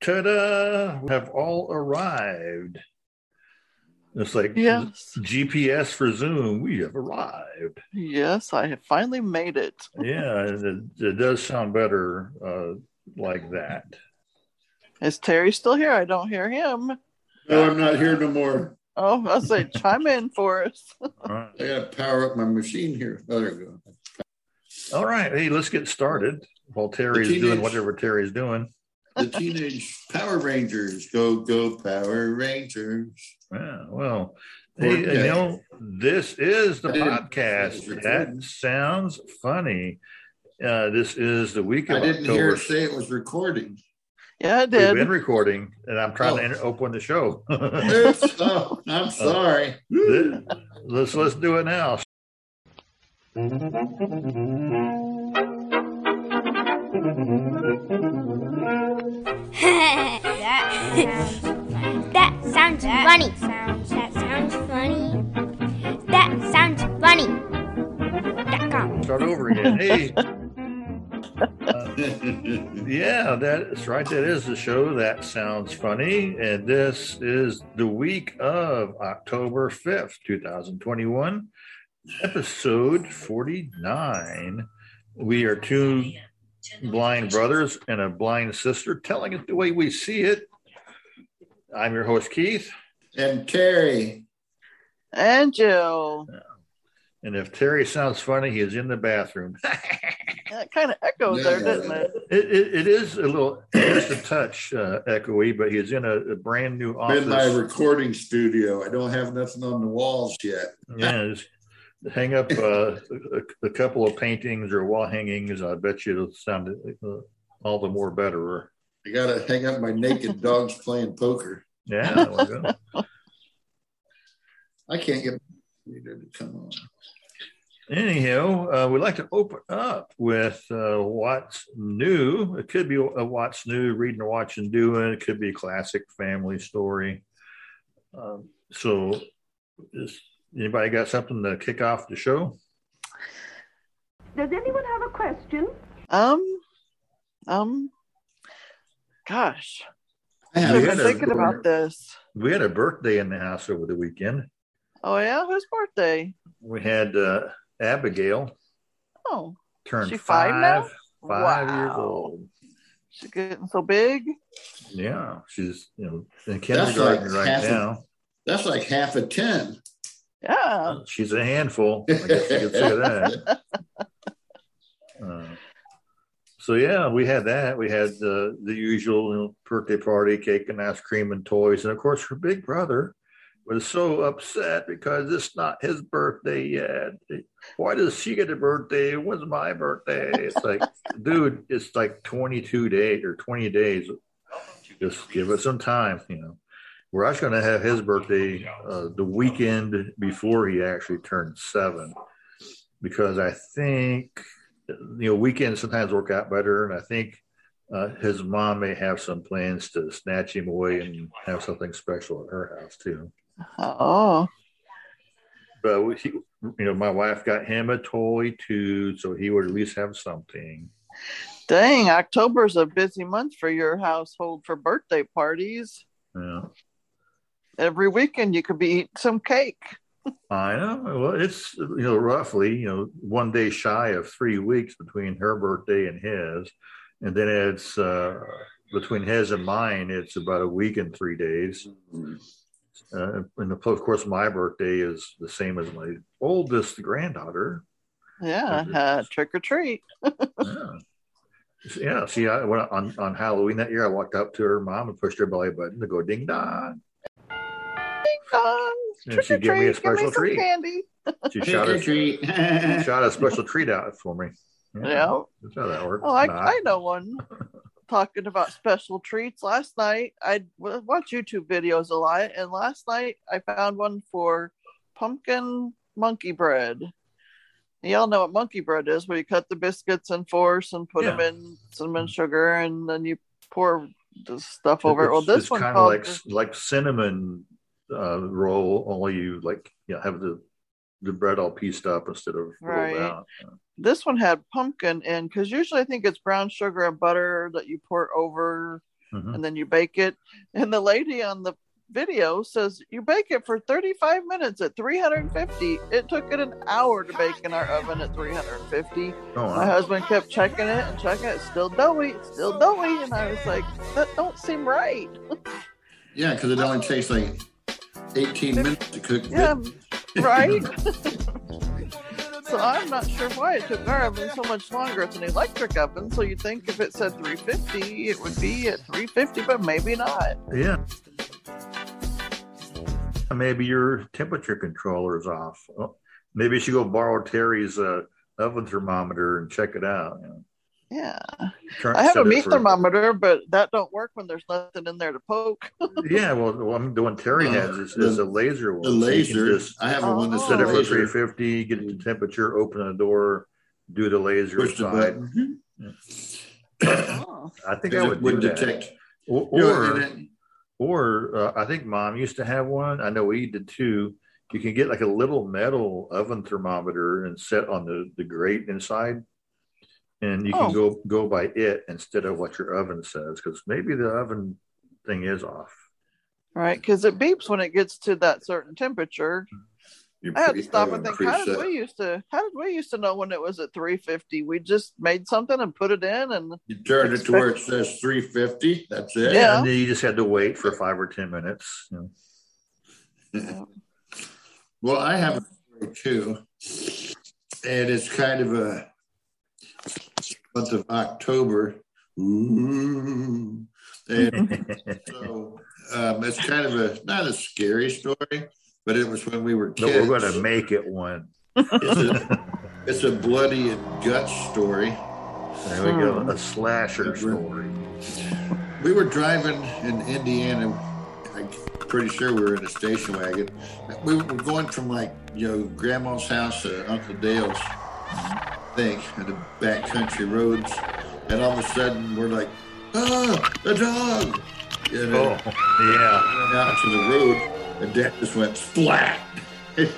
ta-da! We have all arrived. It's like Yes. GPS for Zoom. We have arrived. Yes, I have finally made it. Yeah, it, it does sound better uh, like that. Is Terry still here? I don't hear him. No, I'm not here no more. Oh, I'll say chime in for us. All right. I gotta power up my machine here. Oh, there we go. All right. Hey, let's get started while Terry's teenage- doing whatever Terry's doing. The teenage Power Rangers. Go, go, Power Rangers. Wow. well, hey, Okay. you know, this is the I podcast. That sounds funny. Uh, this is the week of I didn't hear October. it say it was recording. Yeah, I did. We've did. been recording, and I'm trying to Oh. enter- open the show. Oops. Oh, I'm sorry. let's let's do it now. that, that sounds funny. Sounds, that sounds funny. That sounds funny. Dot com. Start over again. Hey, uh, yeah, that's right. That is the show. That sounds funny. And this is the week of October 5th, 2021, episode 49. We are two blind brothers and a blind sister telling it the way we see it. I'm your host, Keith. and Terry. And Jill. And if Terry sounds funny, he is in the bathroom. That kind of echoes there, doesn't it? It, it, it is a little, just a touch uh, echoey, but he's in a, a brand new I'm in my recording studio. I don't have nothing on the walls yet. Yeah, just hang up uh, a, a couple of paintings or wall hangings. I bet you it'll sound uh, all the more better. I gotta hang up my naked dogs playing poker. Yeah, there we go. I can't get to come on. Anyhow, uh, we'd like to open up with uh, what's new. It could be a what's new, reading watching, doing. It could be a classic family story. Um, so, is anybody got something to kick off the show? Does anyone have a question? Um, um, gosh, I I've have been a- thinking about this. We had a birthday in the house over the weekend. Oh yeah, whose birthday? We had uh, Abigail Oh, turned She five now? five years old. she's getting so big. Yeah, she's you know in kindergarten like right half a- now. That's like half a ten. Yeah. She's a handful. I guess you could say that. Uh, so yeah, we had that. We had the the usual you know, birthday party, cake and ice cream and toys, and of course her big brother was so upset because it's not his birthday yet. Why does she get a birthday? When's my birthday? It's like, dude, it's like 22 days or 20 days. Just give it some time, you know. We're actually going to have his birthday uh, the weekend before he actually turned seven, because I think you know weekends sometimes work out better, and I think uh, his mom may have some plans to snatch him away and have something special at her house too. Oh, But we, he, you know, my wife got him a toy too, so he would at least have something. dang! October's a busy month for your household for birthday parties. Yeah. Every weekend you could be eating some cake. I know. Well, it's you know roughly you know one day shy of three weeks between her birthday and his, and then it's uh, between his and mine. It's about a week and three days. Uh, and of course, my birthday is the same as my oldest granddaughter. Yeah, uh, trick or treat. Yeah. Yeah. See, I when, on on Halloween that year, I walked up to her mom and pushed her belly button to go ding dong. Ding dong! And Trick she or gave me a treat! Give me special some treat. candy. She shot a, treat. shot a special treat out for me. Yeah. That's how that works. Oh, I, I know one. Talking about special treats. Last night I watch YouTube videos a lot, and last night I found one for pumpkin monkey bread. Y'all know what monkey bread is, where you cut the biscuits in fours and put Yeah. them in cinnamon sugar, and then you pour the stuff over it. Well, this it's one kind of called like like cinnamon uh, roll, only you like you know, have the the bread all pieced up instead of rolled Right. out. this one had pumpkin in because usually I think it's brown sugar and butter that you pour over Mhm. and then you bake it. And the lady on the video says you bake it for 35 minutes at 350. It took it an hour to bake in our oven at 350. Oh, My husband kept checking it and checking it. It's still doughy, it's still doughy. And I was like, that don't seem right. Yeah, because it only takes like 18 minutes to cook. Yeah, right. so I'm not sure why it took our oven so much longer. It's an electric oven, so you'd think if it said 350, it would be at 350, but maybe not. Yeah. Maybe your temperature controller is off. Oh, maybe you should go borrow Terry's uh, oven thermometer and check it out. you know. Yeah, Turn- I have a meat for- thermometer, but that don't work when there's nothing in there to poke. Yeah, well, the one the one Terry Uh, has is, is the- a laser one. The so laser. just I have a one that's set a it for 350, get the temperature, open the door, do the laser Push the inside. button. Oh, I think I It would would do that. detect. Or, or, or uh, I think mom used to have one. I know we did too. You can get like a little metal oven thermometer and set on the, the grate inside. And you can Oh. go go by it instead of what your oven says, because maybe the oven thing is off. right, because it beeps when it gets to that certain temperature. you I had to stop uh, and think, how did preset. we used to? How did we used to know when it was at 350? We just made something and put it in, and You turn it to where it says 350. That's it. Yeah. And then you just had to wait for five or ten minutes. you know. Well, I have a story too, and it's kind of a month of October. Ooh. And so um, it's kind of a not a scary story, but it was when we were No, kids. we're going to make it one. It's a, it's a bloody and guts story. There we go. A slasher story. We were driving in Indiana. I'm pretty sure we were in a station wagon. We were going from like you know Grandma's house to Uncle Dale's, think, in the backcountry roads, and all of a sudden we're like, "Ah, a dog!" You know, Oh, yeah. went out to the road, and Dad just went splat, hit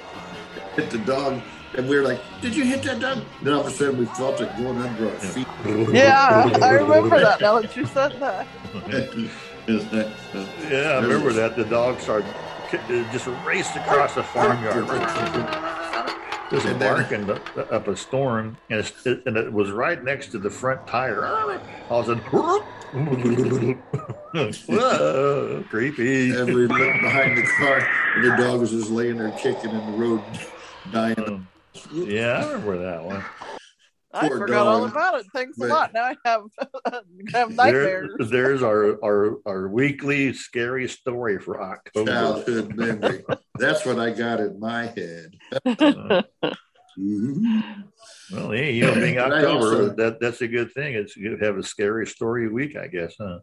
the dog, and we were like, "Did you hit that dog?" Then all of a sudden we felt it going under our feet. yeah, I remember that. Now that you said that, Yeah, I remember that. The dog started just raced across the farmyard, just And then- barking up- up a storm, and, it's, it, and it was right next to the front tire. All of a sudden, creepy. And we looked behind the car, and the dog was just laying there kicking in the road, dying. Um, yeah, I remember that one. I Poor forgot all about it. Thanks But- a lot. Now I have have There, nightmares. there's our, our our weekly scary story for October. Childhood memory. That's what I got in my head. Uh, Mhm. well, hey, you know, being October, also- that that's a good thing. It's you have a scary story week, I guess, huh?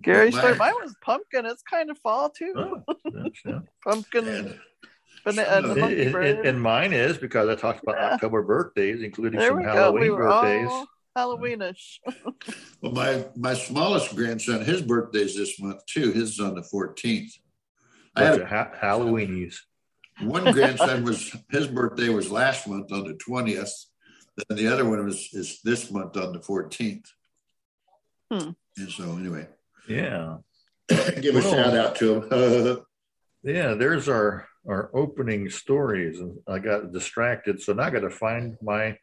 Gary My- story. Mine was pumpkin. It's kind of fall too. Oh, yeah. Pumpkin and and, Some and the monkey And, and- and mine is because I talked about Yeah. October birthdays, including there some we go. Halloween We were birthdays. all Halloweenish. Well, my my smallest grandson, his birthday's this month too. His is on the 14th. I Bunch had of ha- Halloweenies. one grandson was his birthday was last month on the 20th. Then the other one was is this month on the 14th. Hmm. And so anyway, Yeah, give a Cool. shout out to him. yeah. There's our our opening stories, and I got distracted, so now I got to find my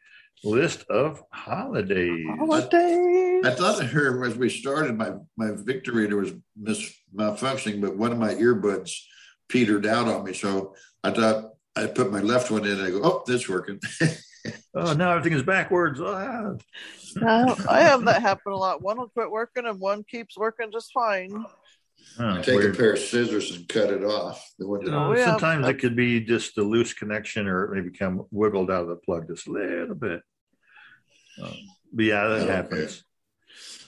list of holidays. Holidays. I thought that her as we started, my my Victor reader was mis malfunctioning, but one of my earbuds petered out on me. So I thought I put my left one in. And I go, oh, this working. Oh, now everything is backwards. Ah. No, I have that happen a lot. One will quit working and one keeps working just fine. Huh, Take weird. a pair of scissors and cut it off. The one that, Uh, Oh. Sometimes it could be just a loose connection, or it may become wiggled out of the plug just a little bit. Um, but yeah, that Okay. happens.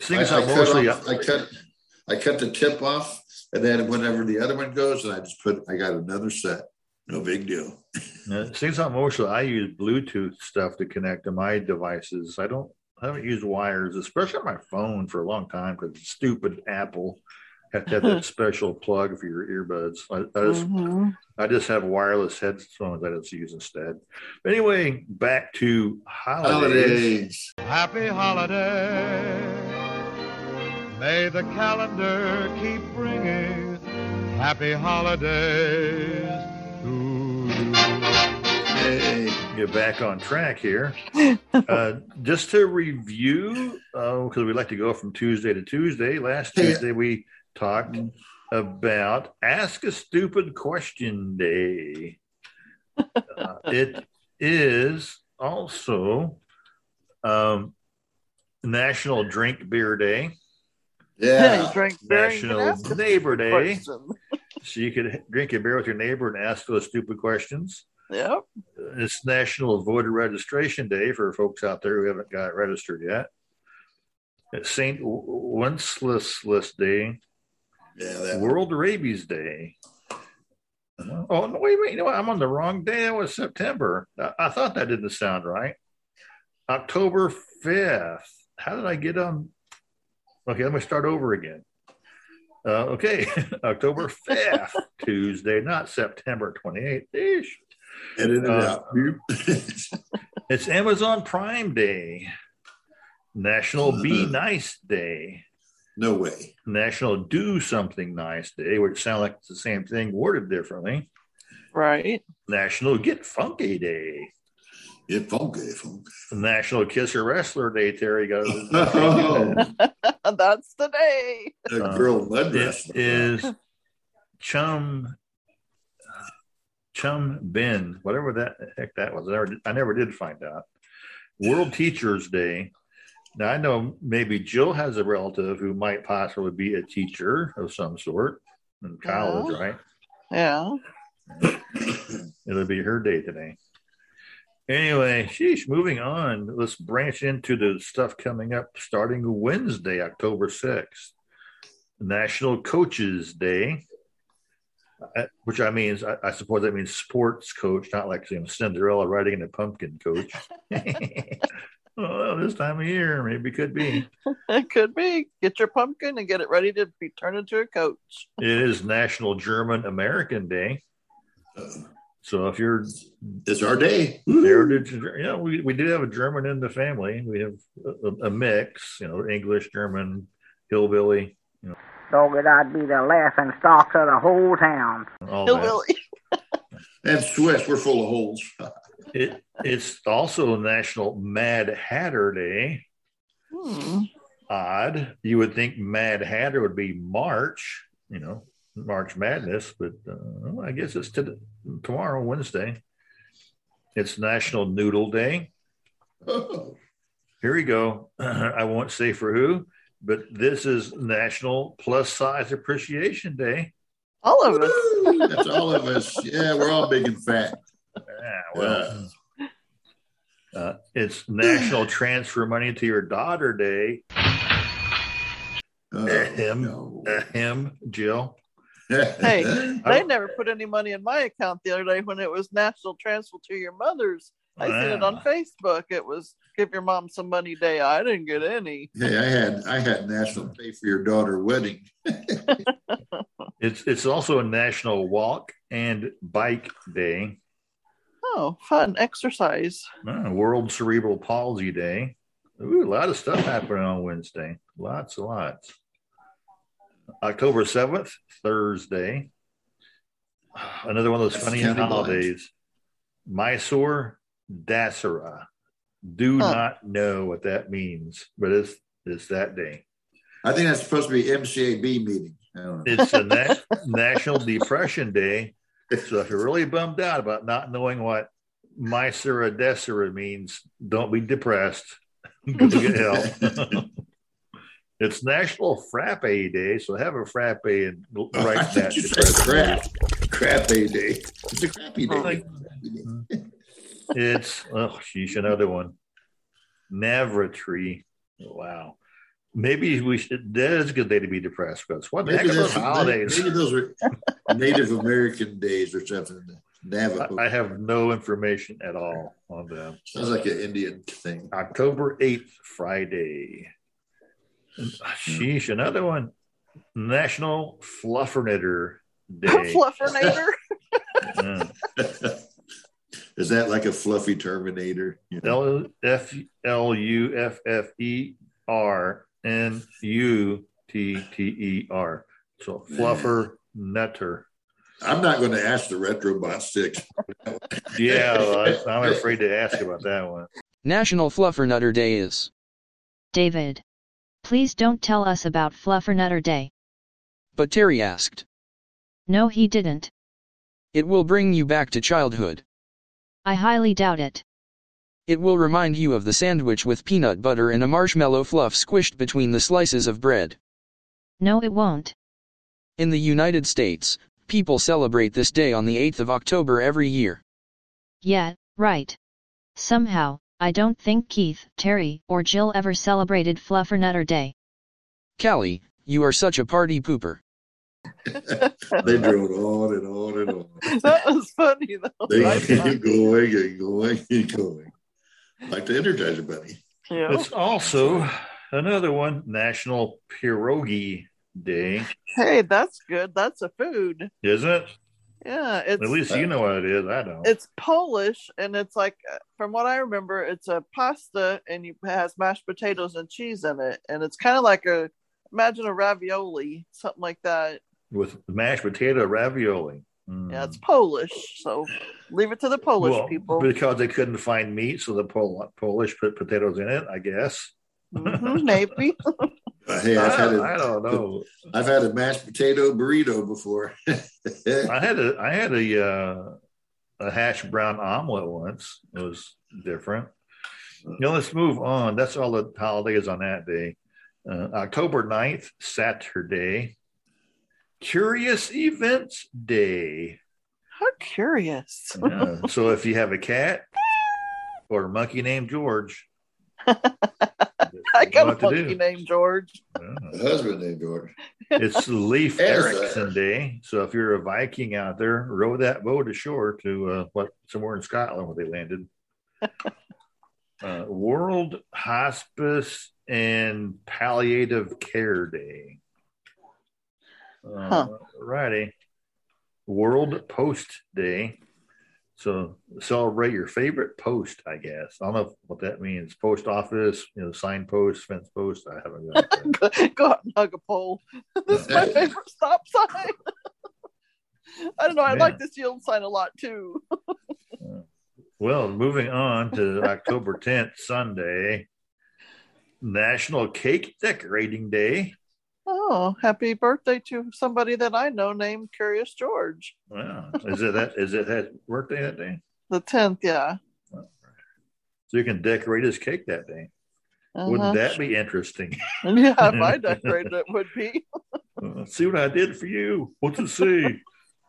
I, Things I are cut mostly off, I cut I cut the tip off, and then whenever the other one goes, and I just put I got another set. No big deal. Uh, things on mostly I use Bluetooth stuff to connect to my devices. I don't I haven't used wires, especially on my phone for a long time because stupid Apple have to have that special plug for your earbuds. I, I just Mhm. I just have wireless headphones that I just use instead. But anyway, back to holidays. Holidays. Happy holiday. May the calendar keep bringing happy holidays to you. Hey, Get back on track here. uh, just to review, because we like to go from Tuesday to Tuesday. Last Tuesday we talked about Ask a Stupid Question Day. Uh, it is also um, National Drink Beer Day, Yeah, yeah. drink beer and you can National ask Neighbor Day, so you could drink a beer with your neighbor and ask those stupid questions. Yep. It's National Voter Registration Day for folks out there who haven't got registered yet. It's St. Wenceslas Day, Yeah, World Rabies Day. Oh, no, wait, wait. You know what? I'm on the wrong day. That was September. I, I thought that didn't sound right. October 5th. How did I get on? Okay, let me start over again. Uh, okay, October 5th, Tuesday, not September 28th. Ish. edit it Uh. It's Amazon Prime Day, National Be Uh-huh. Nice Day, no way. National Do Something Nice Day, which sound like it's the same thing worded differently. Right. National Get Funky Day, Get funky, funky. National Kiss a Wrestler Day. Terry got Oh, That's the day. a Uh, girl mud it wrestler. is Chum Chum Ben, whatever that heck that was. I never, I never did find out. World Teachers Day. Now I know maybe Jill has a relative who might possibly be a teacher of some sort in college, Yeah. right? Yeah. It'll be her day today. Anyway, sheesh, moving on. Let's branch into the stuff coming up starting Wednesday, October 6th. National Coaches Day, uh, which I mean, I, I suppose that means sports coach, not like you know, Cinderella riding in a pumpkin coach. Oh, well, this time of year, maybe could be. It could be. Get your pumpkin and get it ready to be turned into a coach. It is National German American Day. So if you're it's our day. heritage, you know, we, we do have a German in the family. We have a, a mix, you know, English, German, hillbilly, You Dog it, I'd be the laughing stock of the whole town. all. Hillbilly. And Swiss, we're full of holes. It, it's also National Mad Hatter Day. Hmm. Odd. You would think Mad Hatter would be March, you know, March Madness, but uh, I guess it's to, tomorrow, Wednesday. It's National Noodle Day. Oh, Here we go. I won't say for who, but this is National Plus Size Appreciation Day. All of us. that's all of us. Yeah, we're all big and fat. Yeah, well, uh, it's National Transfer Money to Your Daughter Day. Oh, Ahem. no. Ahem, Jill. Hey, They never put any money in my account the other day when it was national transfer to your mother's. I seen it on Facebook. It was give your mom some money day. I didn't get any. Hey, I had I had national pay for your daughter wedding. It's it's also a National Walk and Bike Day, Oh, fun exercise. uh, World Cerebral Palsy Day. Ooh, a lot of stuff happening on Wednesday. Lots and lots. October seventh, Thursday. Another one of those That's funny county holidays. Mysore Dasara. Do Huh. not know what that means, but it's it's that day. I think that's supposed to be MCAB meeting. I don't know. It's a na- National Depression Day. So if you're really bummed out about not knowing what Mysore Dasara means, don't be depressed. Go get help. it's National Frappe Day, so have a frappe and oh, write think that. said crap. Crappy day. It's a crappy oh, day. Like- It's oh sheesh, another one. Navratri. Wow. Maybe we should that is a good day to be depressed because what the heck Maybe, are those holidays? maybe those are Native American days or something. Navajo. I, I have no information at all on them. Sounds like an Indian thing. October 8th, Friday. Uh, hmm. Sheesh, another one. National Flufferknitter Day. Fluffernator. Yeah. Hmm. Is that like a fluffy Terminator? You know? L F L U F F E R N U T T E R. So fluffer nutter. I'm not going to ask the Retrobot Six. Yeah, well, I, I'm afraid to ask about that one. National Fluffernutter Day is. David. Please don't tell us about Fluffernutter Day. But Terry asked. No, he didn't. It will bring you back to childhood. I highly doubt it. It will remind you of the sandwich with peanut butter and a marshmallow fluff squished between the slices of bread. No, it won't. In the United States, people celebrate this day on the 8th of October every year. Yeah, right. Somehow, I don't think Keith, Terry, or Jill ever celebrated Fluffernutter Day. Callie, you are such a party pooper. they drove on and on and on. That was funny though. They I keep thought- going and going and going. Like the Energizer Bunny. yeah. It's also another one, National Pierogi Day, Hey, that's good. That's a food. isn't it? Yeah, it's At least you know what it is. I don't. it's Polish and it's like uh, from what I remember, it's a pasta and you it has mashed potatoes and cheese in it, and it's kind of like a imagine a ravioli, something like that. With mashed potato ravioli. Mm. Yeah, it's Polish, so leave it to the Polish Well, people. because they couldn't find meat, so the Pol- Polish put potatoes in it. I guess. Mhm, maybe. Uh, hey, I, I've had I a, don't know. I've had a mashed potato burrito before. I had a I had a uh, a hash brown omelet once. It was different. Now let's move on. That's all the holidays on that day. Uh, October 9th, Saturday. Curious Events Day. How curious. Yeah. so if you have a cat or a monkey named George, I got a what to monkey named George. A husband named George. It's Leif Yes, sir. Erikson Day. So if you're a Viking out there, row that boat ashore to uh, what somewhere in Scotland where they landed. uh, World Hospice and Palliative Care Day. Uh, Huh. Righty. World Post Day. So celebrate your favorite post, I guess. I don't know what that means. Post office, you know, sign post, fence post. I haven't got. Go out and hug a pole. this is my favorite stop sign. I don't know. I like this yield sign a lot too. Well, moving on to October 10th, Sunday, National Cake Decorating Day. Oh, happy birthday to somebody that I know named Curious George. Wow. Is it that is it his birthday that day? The 10th, yeah. So you can decorate his cake that day. Uh-huh. Wouldn't that be interesting? Yeah, if I decorated it, would be. Uh, see what I did for you. What's it say?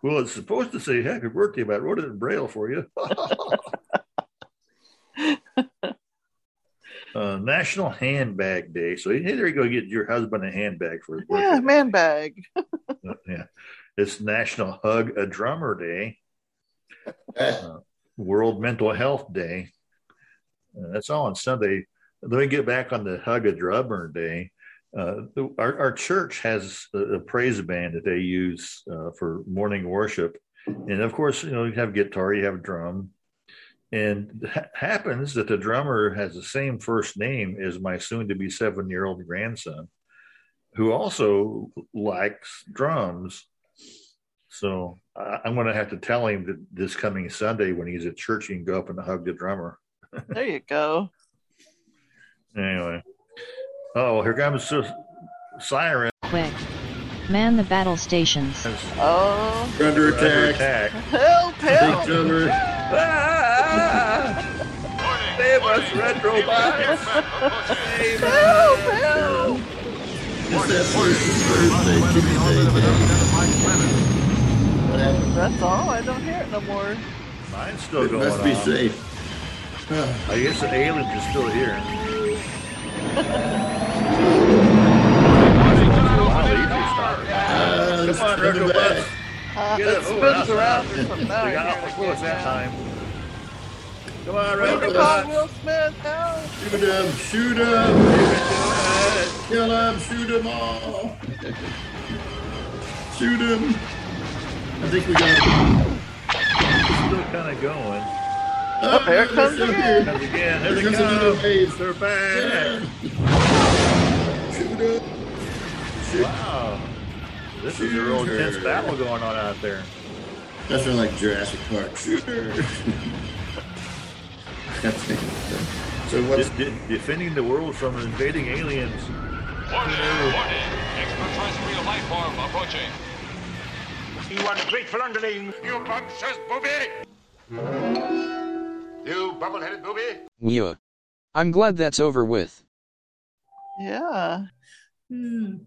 well, it's supposed to say happy birthday, but I wrote it in Braille for you. uh, National Handbag Day. So hey, there you go. Get your husband a handbag for his birthday. Yeah, man bag. yeah. It's National Hug a Drummer Day, uh, World Mental Health Day. Uh, that's all on Sunday. Let me get back on the Hug a Drummer Day. Uh, the- our, our church has a, a praise band that they use uh, for morning worship. And of course, you know, you have guitar, you have drum. And ha- happens that the drummer has the same first name as my soon to be seven year old grandson, who also likes drums. So I, I'm going to have to tell him that this coming Sunday when he's at church, he can go up and hug the drummer. There you go. Anyway. Oh, here comes the siren. Quick. Man the battle stations. Oh, We're under We're under attack. attack. help, Big help. drummer. Ah! Save us, Retrobot! Save Help, help. It's that person's birthday today. What happened? That's all. I don't hear it no more. Mine's still It going must be safe. I guess the aliens are still here. Wow, they usually stop. Uh, Come on, coming Retrobot! Uh, Get it it. Oh, spins that's around not- or. We got hear off the course that time. Come on, Come on, Retrobot! Will Smith, help. Shoot him! Shoot him! Kill him! Shoot them all! Shoot him! I think we got him. Still kind of going. Uh, oh, here it comes they're still again. Comes again. Here Here they comes another come. wave. They're back. Shoot him! Wow. This is a real intense battle going on out there. That's sort like Jurassic Park. Shooter. So what's De- de- defending the world from invading aliens. Warning, warning. Extraterrestrial life form approaching. You ungrateful underling! You monstrous booby! You bubble-headed booby! Yeah. I'm glad that's over with. Yeah. Hmm.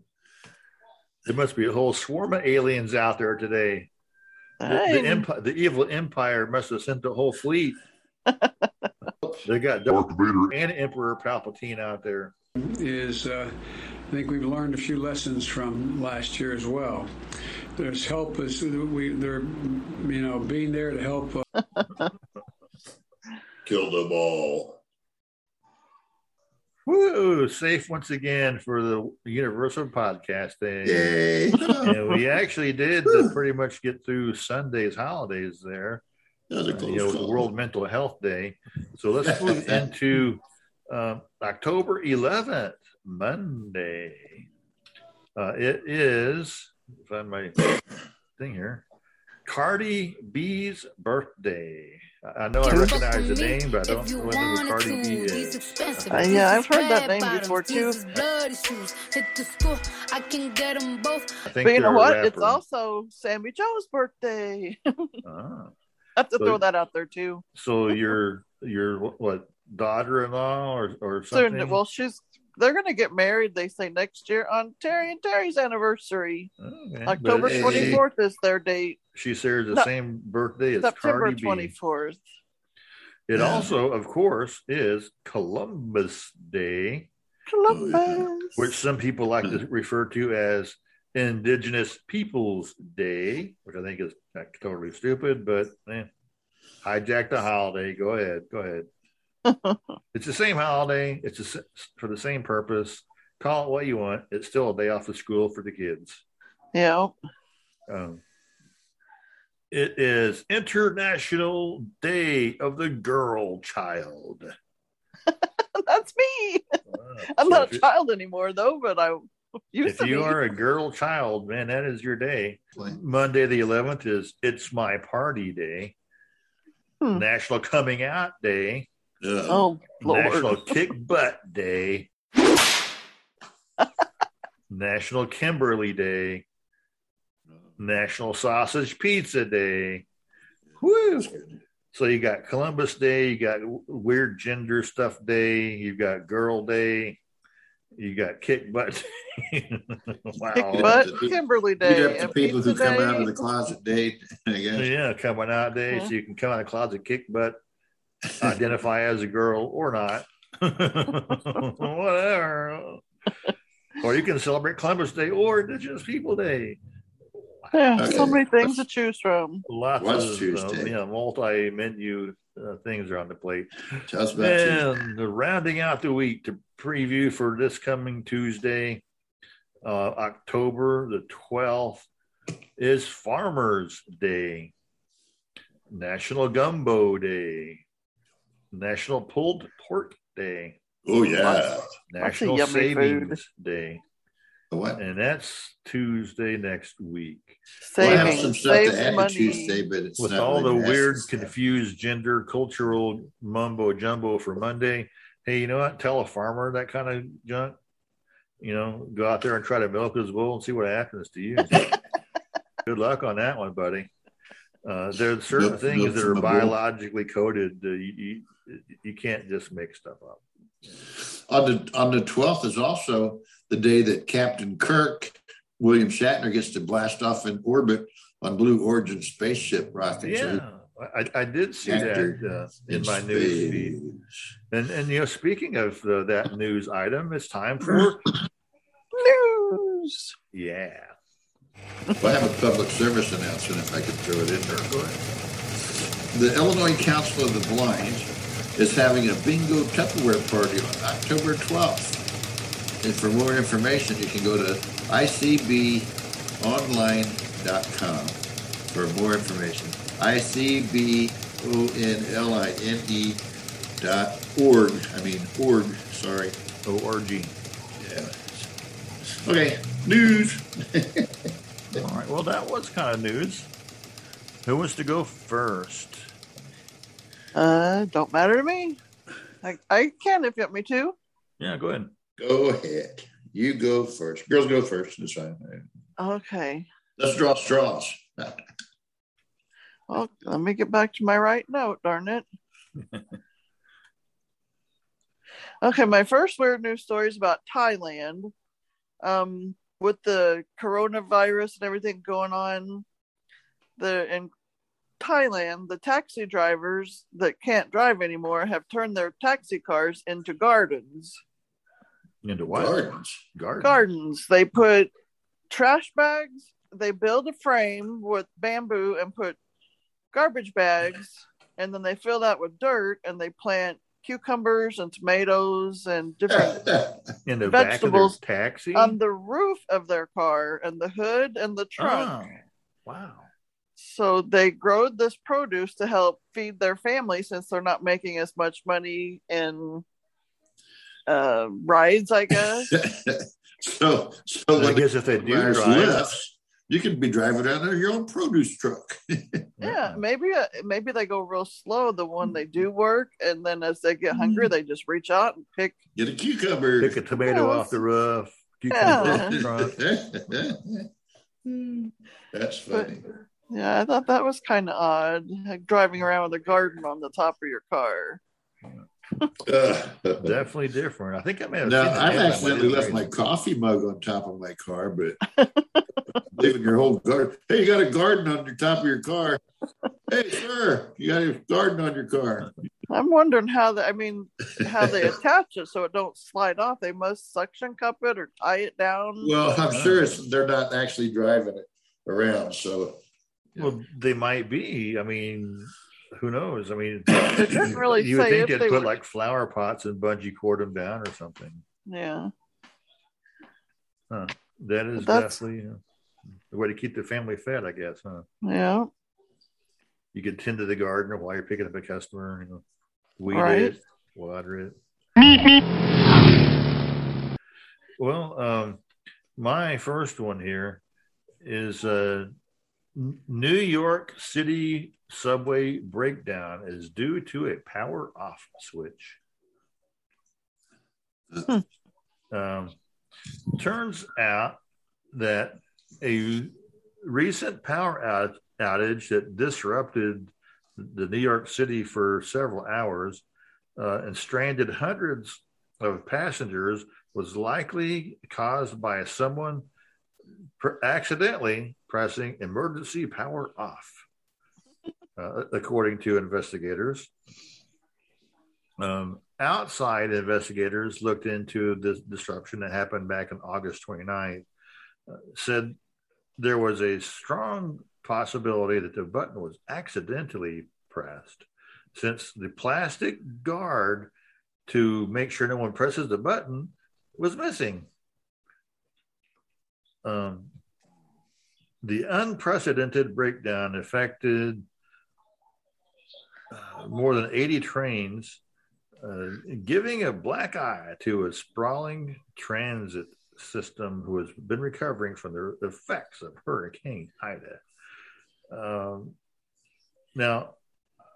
There must be a whole swarm of aliens out there today. The, the, empire, the evil empire must have sent the whole fleet. they got Darth Vader and Emperor Palpatine out there. is uh, I think we've learned a few lessons from last year as well. There's help is we they're you know being there to help. Uh, kill them all? Woo! Safe once again for the Universal Podcast Day. Yay! and we actually did uh, pretty much get through Sunday's holidays there. That was a Uh, close you know, call. World Mental Health Day. So let's move into um, October 11th, Monday. Uh, it is, find my thing here, Cardi B's birthday. I I know I recognize the name, but I don't know who Cardi B is. Uh, yeah, I've heard that name before too. I think But you know they're what? It's also Sammy Joe's birthday. Ah. I have to So- throw that out there too. So your your what daughter-in-law or or So, well, she's they're gonna get married. They say next year on Terry and Terry's anniversary. Okay, October twenty fourth is their date. She shares the No, same birthday as September twenty fourth. It also, of course, is Columbus Day, Columbus. which some people like to refer to as Indigenous Peoples Day, which I think is totally stupid, but eh, hijack the holiday. Go ahead. Go ahead. it's the same holiday. It's for the same purpose. Call it what you want. It's still a day off of school for the kids. Yeah. Um, it is International Day of the Girl Child. That's me. I'm so not a child anymore though, but I if you are a girl child, man, that is your day. Monday the 11th is It's My Party Day. Hmm. National Coming Out Day. Oh Lord. National Kick Butt Day. National Kimberly Day. National Sausage Pizza Day. Woo! So you got Columbus Day, you got Weird Gender Stuff Day, you've got Girl Day, you got Kick Butt. Wow. Kick butt, Kimberly Beat Day, up the people who come Day. out of the closet date, I guess. Yeah, coming out day, so you can come out of the closet, kick butt, identify as a girl or not, whatever. Or you can celebrate Columbus Day or Indigenous People Day. Yeah, so many things to choose from. Lots What's of uh, Tuesday? you know, multi-menu uh, things are on the plate. Tell us about Tuesday. And the rounding out the week to preview for this coming Tuesday, uh, October the 12th, is Farmers Day, National Gumbo Day, National Pulled Pork Day, Oh yeah. National yummy Savings Day. What? And that's Tuesday next week. Well, I have some stuff to add to money. Tuesday, but it's with not all the weird, necessary. confused gender cultural mumbo jumbo for Monday. Hey, you know what? Tell a farmer that kind of junk. You know, go out there and try to milk his bull and see what happens to you. Good luck on that one, buddy. Uh, there's certain Milk- things milk that are a bull. biologically coded. Uh, you, you, you can't just make stuff up. On the on the twelfth is also the day that Captain Kirk, William Shatner, gets to blast off in orbit on Blue Origin spaceship rocket. So Yeah, I, I did see Actor that uh, in in my news feed. And and you know, speaking of uh, that news item, it's time for News. yeah. Well, I have a public service announcement if I could throw it in there. Go ahead. The Illinois Council of the Blind is having a bingo Tupperware party on October 12th. And for more information, you can go to icbonline.com for more information. I-C-B-O-N-L-I-N-E dot org. I mean, org, sorry. O-R-G. Yeah. Okay, News. All right. Well, that was kind of news. Who wants to go first? Uh, don't matter to me. I, I can if you want me to. Yeah, go ahead. Go ahead. You go first. Girls go first. That's fine. Okay. Let's draw straws. Well, let me get back to my right note, darn it. okay, my first weird news story is about Thailand. Um, with the coronavirus and everything going on, the in Thailand, the taxi drivers that can't drive anymore have turned their taxi cars into gardens. Into what? Gardens. Gardens. Gardens. They put trash bags. They build a frame with bamboo and put garbage bags, and then they fill that with dirt and they plant cucumbers and tomatoes and different In the back of their vegetables taxi. on the roof of their car and the hood and the trunk. Oh, wow. So they grow this produce to help feed their family since they're not making as much money in uh, rides, I guess. so, so I when guess if they do drive- lifts, you can be driving down there your own produce truck. yeah, maybe uh, maybe they go real slow the one they do work, and then as they get hungry, they just reach out and pick. Get a cucumber. Pick a tomato Yeah. off the roof. Yeah. off the trunk. That's But funny. yeah, I thought that was kind of odd, like driving around with a garden on the top of your car. Definitely different. I think I may have Now, seen the I've headline, accidentally left it's my coffee mug on top of my car, but leaving your whole garden. Hey, you got a garden on the top of your car. Hey, sir, you got a garden on your car. I'm wondering how they, I mean, how they attach it so it don't slide off. They must suction cup it or tie it down. Well, I'm oh. sure it's, they're not actually driving it around. So, Well, they might be. I mean, who knows? I mean, It doesn't really you would think they'd they put like flower pots and bungee cord them down or something. Yeah. Huh. That is definitely uh, the way to keep the family fed, I guess. Huh? Yeah. You could tend to the garden while you're picking up a customer. You know, weed Right. it, water it. Well, um, my first one here is uh, New York City subway breakdown is due to a power off switch. Um, turns out that a recent power out- outage that disrupted the New York City for several hours uh, and stranded hundreds of passengers was likely caused by someone per- accidentally pressing emergency power off, uh, according to investigators. Um, outside investigators looked into the disruption that happened back on August 29th, uh, said there was a strong possibility that the button was accidentally pressed since the plastic guard to make sure no one presses the button was missing. Um, the unprecedented breakdown affected uh, more than 80 trains, uh, giving a black eye to a sprawling transit system who has been recovering from the effects of Hurricane Ida. Um, now,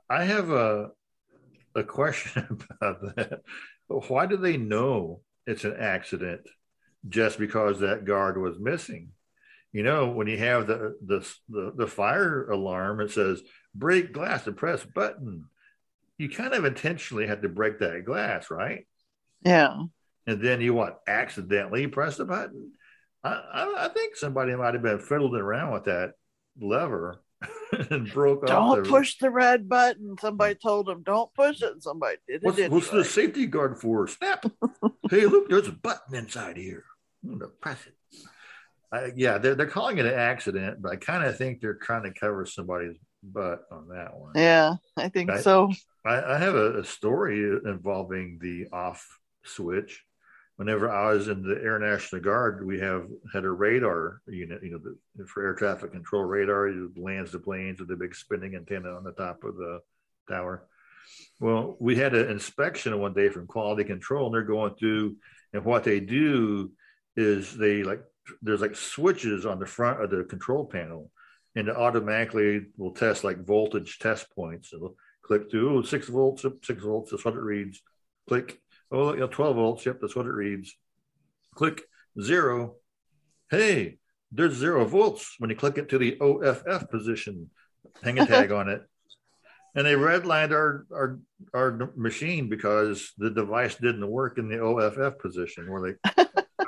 I have a a question about that. Why do they know it's an accident just because that guard was missing? You know, when you have the the the, the fire alarm, it says break glass and press button. You kind of intentionally had to break that glass, right? Yeah. And then you what? Accidentally press the button. I, I, I think somebody might have been fiddling around with that lever and broke off. Don't the- push the red button. Somebody told him, don't push it, and somebody did it. What's, what's the safety guard for? Snap. hey, look, there's a button inside here. Press it. I, yeah, they're, they're calling it an accident, but I kind of think they're trying to cover somebody's butt on that one. Yeah, I think I- so. I, I have a, a story involving the off switch. Whenever I was in the Air National Guard, we have had a radar unit, you know, the, for air traffic control radar. It lands the planes with the big spinning antenna on the top of the tower. Well, we had an inspection one day from quality control, and they're going through, and what they do is they like there's like switches on the front of the control panel, and it automatically will test like voltage test points. It'll click to oh, six volts, six volts. That's what it reads. Click. Oh, yeah, 12 volts. Yep, that's what it reads. Click zero. Hey, there's zero volts when you click it to the OFF position. Hang a tag on it. And they redlined our, our our machine because the device didn't work in the OFF position. We're like,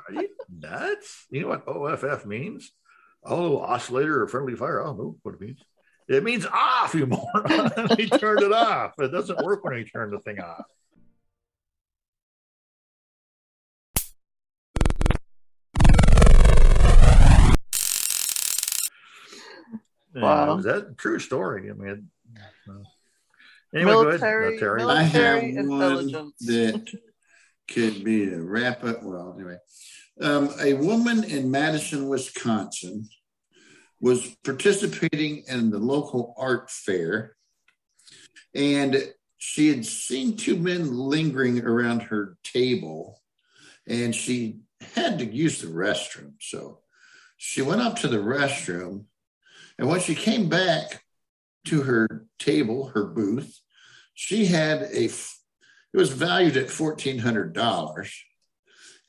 are you nuts? You know what OFF means? Oh, oscillator or friendly fire. I don't know what it means. It means off, you moron. he turned it off. It doesn't work when he turned the thing off. Wow. Is that a true story? I mean, uh, anyway, go ahead, Military- uh, Terry. I have Military one intelligence. that could be a wrap up. Well, anyway, um, a woman in Madison, Wisconsin, was participating in the local art fair, and she had seen two men lingering around her table, and she had to use the restroom. So she went up to the restroom, and when she came back to her table, her booth, she had a it was valued at $1400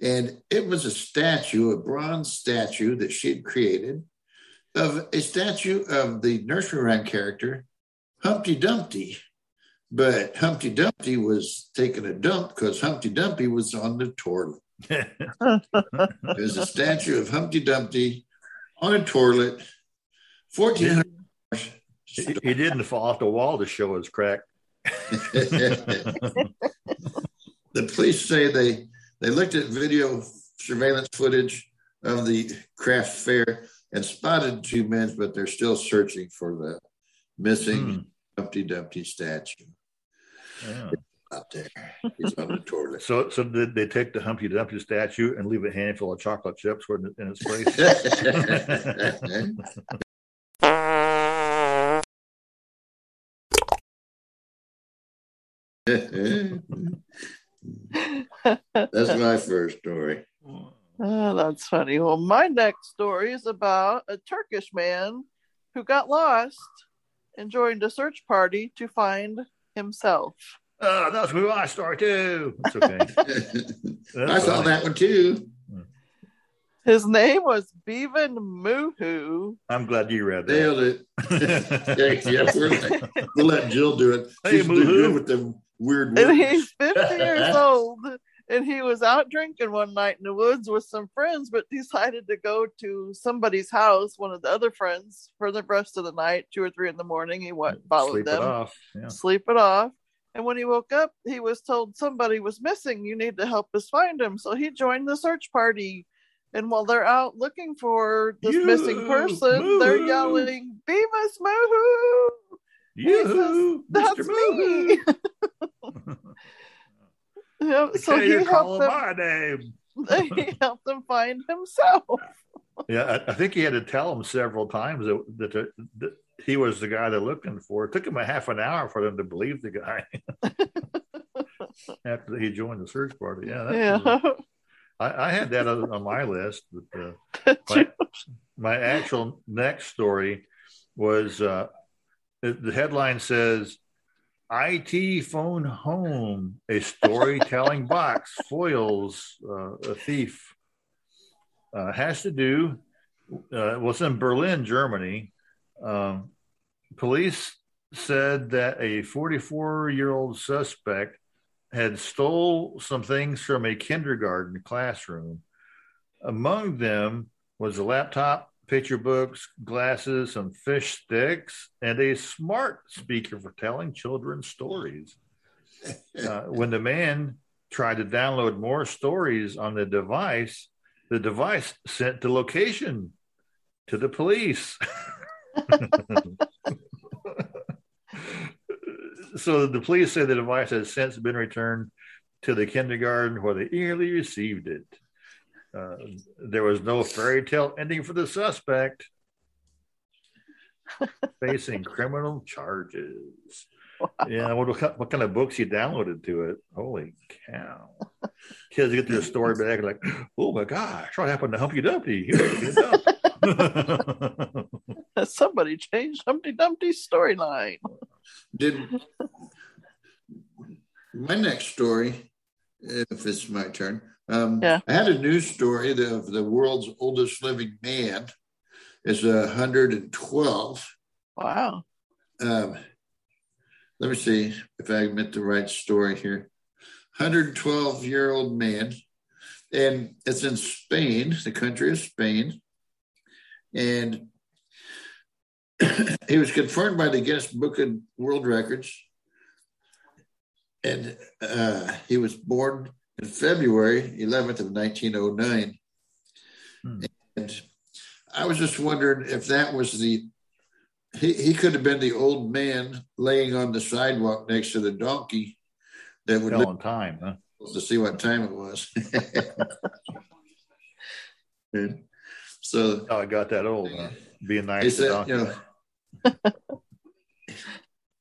and it was a statue a bronze statue that she had created of a statue of the nursery rhyme character humpty dumpty. But humpty dumpty was taking a dump because humpty dumpty was on the toilet. There's a statue of humpty dumpty on a toilet $1400 He, he didn't fall off the wall to show his crack. the police say they they looked at video surveillance footage of the craft fair and spotted two men, but they're still searching for the missing hmm. Humpty Dumpty statue Yeah. out there. He's on the toilet. So, so did they take the Humpty Dumpty statue and leave a handful of chocolate chips in its place? That's my first story. Oh, that's funny. Well, my next story is about a Turkish man who got lost and joined a search party to find himself. oh, that's my story too. It's okay. I saw that one too. His name was Bevan Muhu. I'm glad you read that. Nailed it. yeah, yeah, we're like, we'll let Jill do it. Hey, She's doing good with them weird And words. he's 50 years old. And he was out drinking one night in the woods with some friends, but decided to go to somebody's house, one of the other friends, for the rest of the night, two or three in the morning. He went, followed Sleep them. it off. Yeah. sleep it off. And when he woke up, he was told somebody was missing. You need to help us find him. So he joined the search party. And while they're out looking for this You missing person, they're moo. yelling, Beavis Moo! Yoo-hoo, That's Mr. me. Yep, so he you're helped them. my name. he helped him find himself. Yeah, I, I think he had to tell him several times that, that, that, that he was the guy they're looking for. It took him a half an hour for them to believe the guy after he joined the search party. Yeah, that Yeah. was- I, I had that on, on my list. But, uh, my, my actual next story was uh, the, headline says IT phone home, a storytelling box foils uh, a thief. Uh, has to do, uh, was in Berlin, Germany. Um, police said that a 44 year old suspect had stole some things from a kindergarten classroom. Among them was a laptop, picture books, glasses, some fish sticks, and a smart speaker for telling children stories. Uh, when the man tried to download more stories on the device, the device sent the location to the police. so the police say the device has since been returned to the kindergarten where they eagerly received it. Uh, there was no fairy tale ending for the suspect facing criminal charges. Yeah, what, what kind of books you downloaded to it? Holy cow! kids get their story back and like, oh my gosh, what happened to Humpty Dumpty? Somebody changed Humpty Dumpty's storyline. Did my next story, if it's my turn, um, Yeah. I had a news story of the world's oldest living man is 112. Wow. Um, let me see if I get the right story here. 112 year old man, and it's in Spain, the country of Spain. And he was confirmed by the Guinness Book of World Records. And uh, he was born in February 11th of 1909. And I was just wondering if that was the he, he could have been the old man laying on the sidewalk next to the donkey that would Telling time, huh? to see what time it was. And so Oh, I got that old. Huh? Being they nice to said, donkey. you know,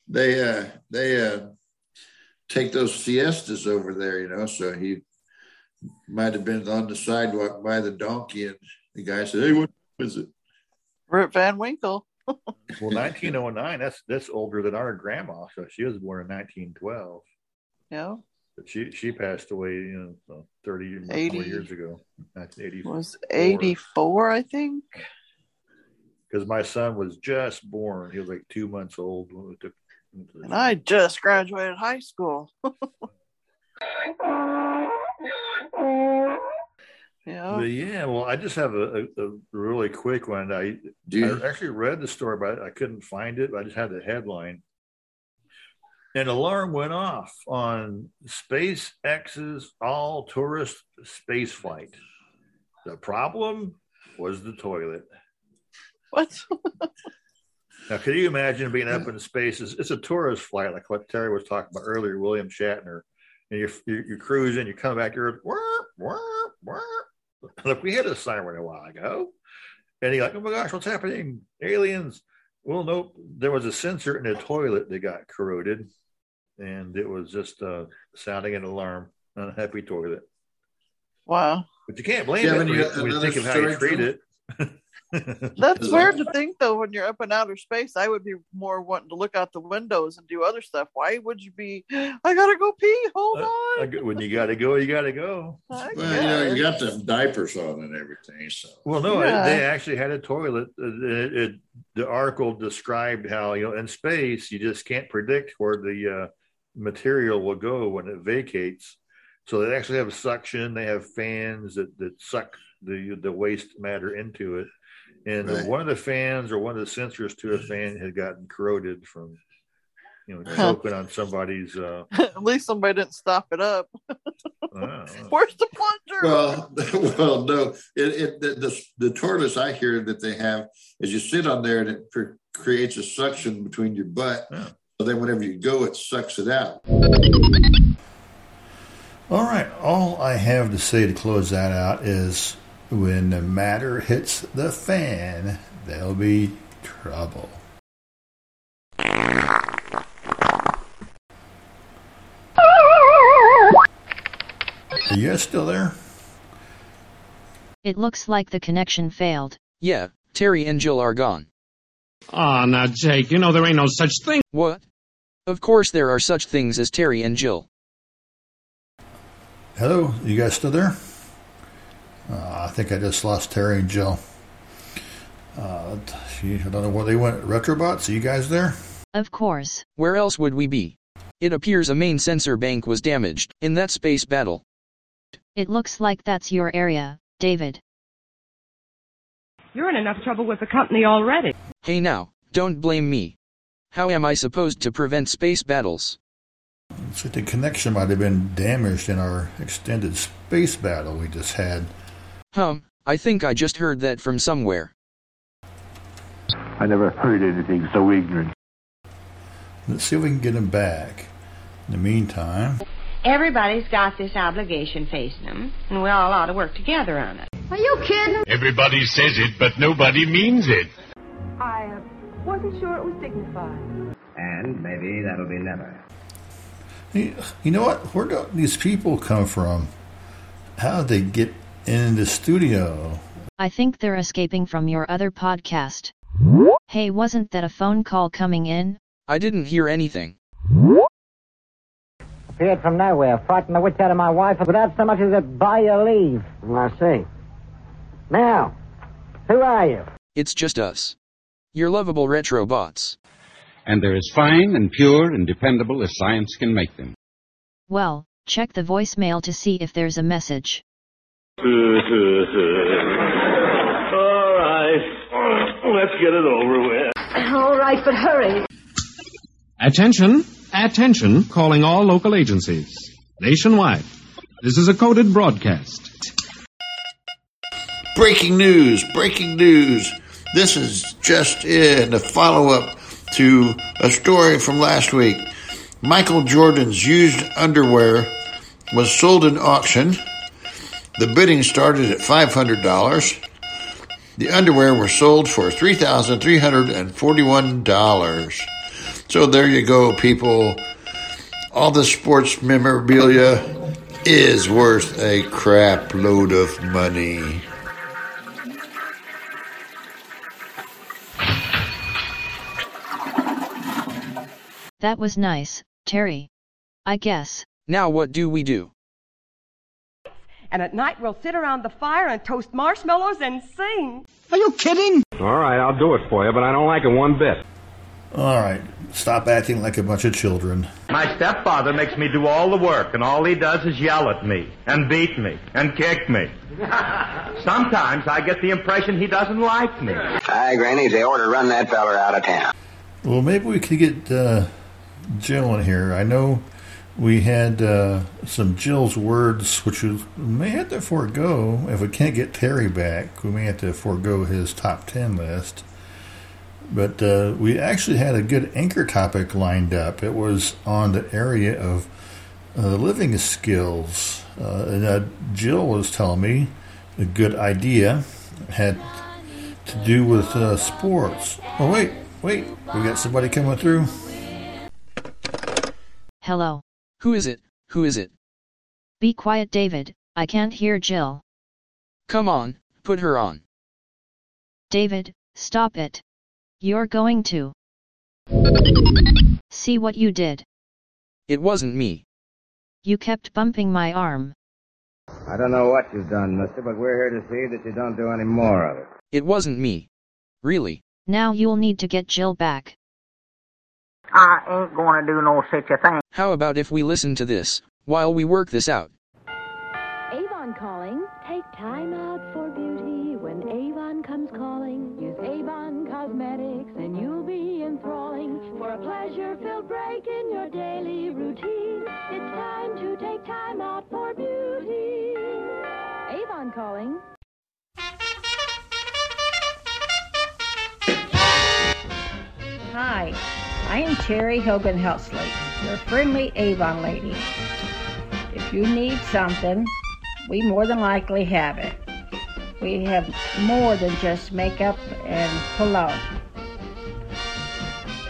they uh they uh take those siestas over there, you know. So he might have been on the sidewalk by the donkey, and the guy said, "Hey, what is it?" Rip Van Winkle. Well, 1909, that's that's older than our grandma. So she was born in 1912. Yeah. But she she passed away, you know, 30 years, 80. years ago, 1984. Was 84, I think. Because my son was just born. He was like two months old. when we took him to the- And I just graduated high school. yeah. But yeah, well, I just have a, a, a really quick one. I, you- I actually read the story, but I couldn't find it. I just had the headline. An alarm went off on SpaceX's all tourist space flight. The problem was the toilet. What? Now, could you imagine being up in space? It's, it's a tourist flight, like what Terry was talking about earlier, William Shatner. And you're, you're, you're cruising, you come back, you're, "Wah, wah, wah." look, we had a siren a while ago. And you're like, oh my gosh, what's happening? Aliens. Well, nope. There was a sensor in the toilet that got corroded, and it was just uh, sounding an alarm on a happy toilet. Wow. But you can't blame Yeah, it when when you- you, when you think of how you treat Joe? it. That's weird to think, though, when you're up in outer space. I would be more wanting to look out the windows and do other stuff. Why would you be, I gotta go pee, hold Uh, on. I when you got to go, you got to go. I Well, you know, you got the diapers on and everything. So Well, no, Yeah. they actually had a toilet. It, it, the article described how you know in space you just can't predict where the uh, material will go when it vacates. So they actually have suction. They have fans that, that suck the the waste matter into it. And Right. one of the fans or one of the sensors to a fan had gotten corroded from you know Huh. choking on somebody's. Uh, At least somebody didn't stop it up. Where's the plunger? well, well, no. It, it the, the the tortoise I hear that they have is you sit on there and it pr- creates a suction between your butt. Yeah. So then whenever you go, it sucks it out. All right. All I have to say to close that out is when the matter hits the fan, there'll be trouble. Are you guys still there? It looks like the connection failed. Yeah, Terry and Jill are gone. Aw, now, Jake, you know there ain't no such thing. What? Of course there are such things as Terry and Jill. Hello, you guys still there? Uh, I think I just lost Terry and Jill. Uh, gee, I don't know where they went. Retrobots, are you guys there? Of course. Where else would we be? It appears a main sensor bank was damaged in that space battle. It looks like that's your area, David. You're in enough trouble with the company already. Hey now, don't blame me. How am I supposed to prevent space battles? Looks like the connection might have been damaged in our extended space battle we just had. Hum, I think I just heard that from somewhere. I never heard anything so ignorant. Let's see if we can get him back. In the meantime, Everybody's got this obligation facing them, and we all ought to work together on it. Are you kidding? Everybody says it, but nobody means it. I uh, wasn't sure it was dignified. And maybe that'll be never. you, you know what? Where do these people come from? How did they get in the studio? I think they're escaping from your other podcast. Hey, wasn't that a phone call coming in? I didn't hear anything. Appeared from nowhere, frightened the witch out of my wife without so much as a by your leave. Mm, I see. Now, who are you? It's just us. Your lovable retro bots. And they're as fine and pure and dependable as science can make them. Well, check the voicemail to see if there's a message. All right. Let's get it over with. All right, but hurry. Attention, attention, calling all local agencies. Nationwide. This is a coded broadcast. Breaking news, breaking news. This is just in a follow up to a story from last week. Michael Jordan's used underwear was sold in auction. The bidding started at $500. The underwear were sold for $3,341. So there you go, people. All the sports memorabilia is worth a crap load of money. That was nice, Terry. I guess. Now what do we do? And at night we'll sit around the fire and toast marshmallows and sing. Are you kidding? All right, I'll do it for you, but I don't like it one bit. All right, stop acting like a bunch of children. My stepfather makes me do all the work, and all he does is yell at me, and beat me, and kick me. Sometimes I get the impression he doesn't like me. Hi, Granny. They order run that feller out of town. Well, maybe we could get uh, Jill in here. I know we had uh, some Jill's words, which we may have to forego if we can't get Terry back. We may have to forego his top ten list. But uh, we actually had a good anchor topic lined up. It was on the area of uh, living skills. Uh, and uh, Jill was telling me a good idea had to do with uh, sports. Oh, wait, wait. We got somebody coming through. Hello. Who is it? Who is it? Be quiet, David. I can't hear Jill. Come on, put her on. David, stop it. You're going to. See what you did. It wasn't me. You kept bumping my arm. I don't know what you've done, mister, but we're here to see that you don't do any more of it. It wasn't me. Really. Now you'll need to get Jill back. I ain't gonna do no such a thing. How about if we listen to this, while we work this out? Avon calling. Take time out for beauty when Avon comes calling. Use Avon Cosmetics and you'll be enthralling for a pleasure-filled break in your daily routine. It's time to take time out for beauty. Avon calling. Hi, I am Terry Hogan Heltsley, your friendly Avon lady. If you need something, we more than likely have it. We have more than just makeup and cologne.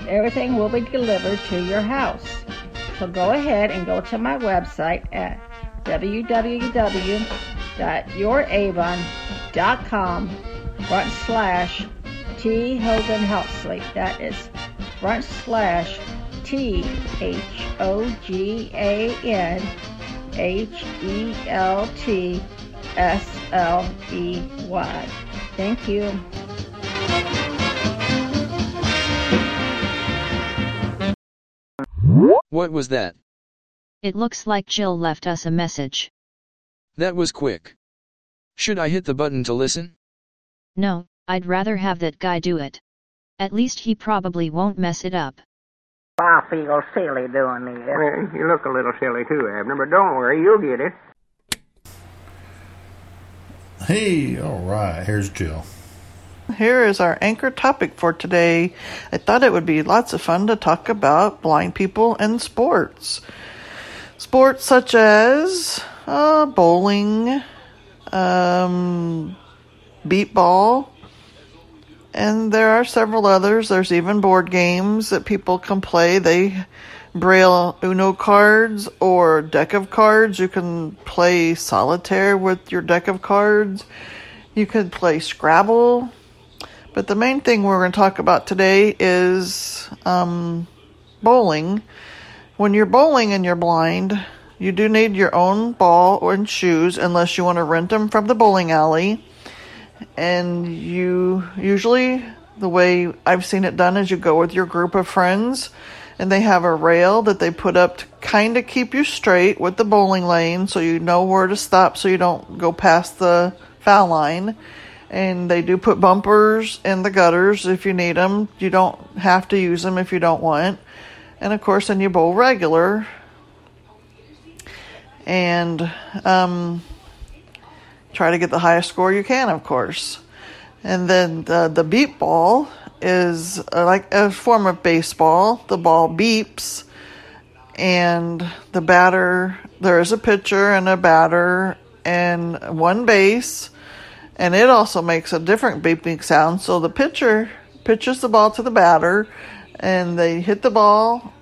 Everything will be delivered to your house. So go ahead and go to my website at www.youravon.com front slash T Hogan Heltsley. That is front slash T H O G A N H E L T S L E Y. Thank you. What was that? It looks like Jill left us a message. That was quick. Should I hit the button to listen? No, I'd rather have that guy do it. At least he probably won't mess it up. I feel silly doing this. Well, you look a little silly too, Abner, but don't worry, you'll get it. Hey, all right, here's Jill. Here is our anchor topic for today. I thought it would be lots of fun to talk about blind people and sports. Sports such as uh, bowling, um, beep ball, and there are several others. There's even board games that people can play. They braille Uno cards or deck of cards. You can play solitaire with your deck of cards. You could play Scrabble. But the main thing we're going to talk about today is um, bowling. When you're bowling and you're blind, you do need your own ball and shoes unless you want to rent them from the bowling alley. And you usually, the way I've seen it done is you go with your group of friends and they have a rail that they put up to kind of keep you straight with the bowling lane so you know where to stop so you don't go past the foul line. And they do put bumpers in the gutters if you need them. You don't have to use them if you don't want. And of course, then you bowl regular. And um, try to get the highest score you can, of course. And then the, the beep ball is uh, like a form of baseball. The ball beeps, and the batter, there is a pitcher and a batter, and one base, and it also makes a different beeping sound. So the pitcher pitches the ball to the batter, and they hit the ball,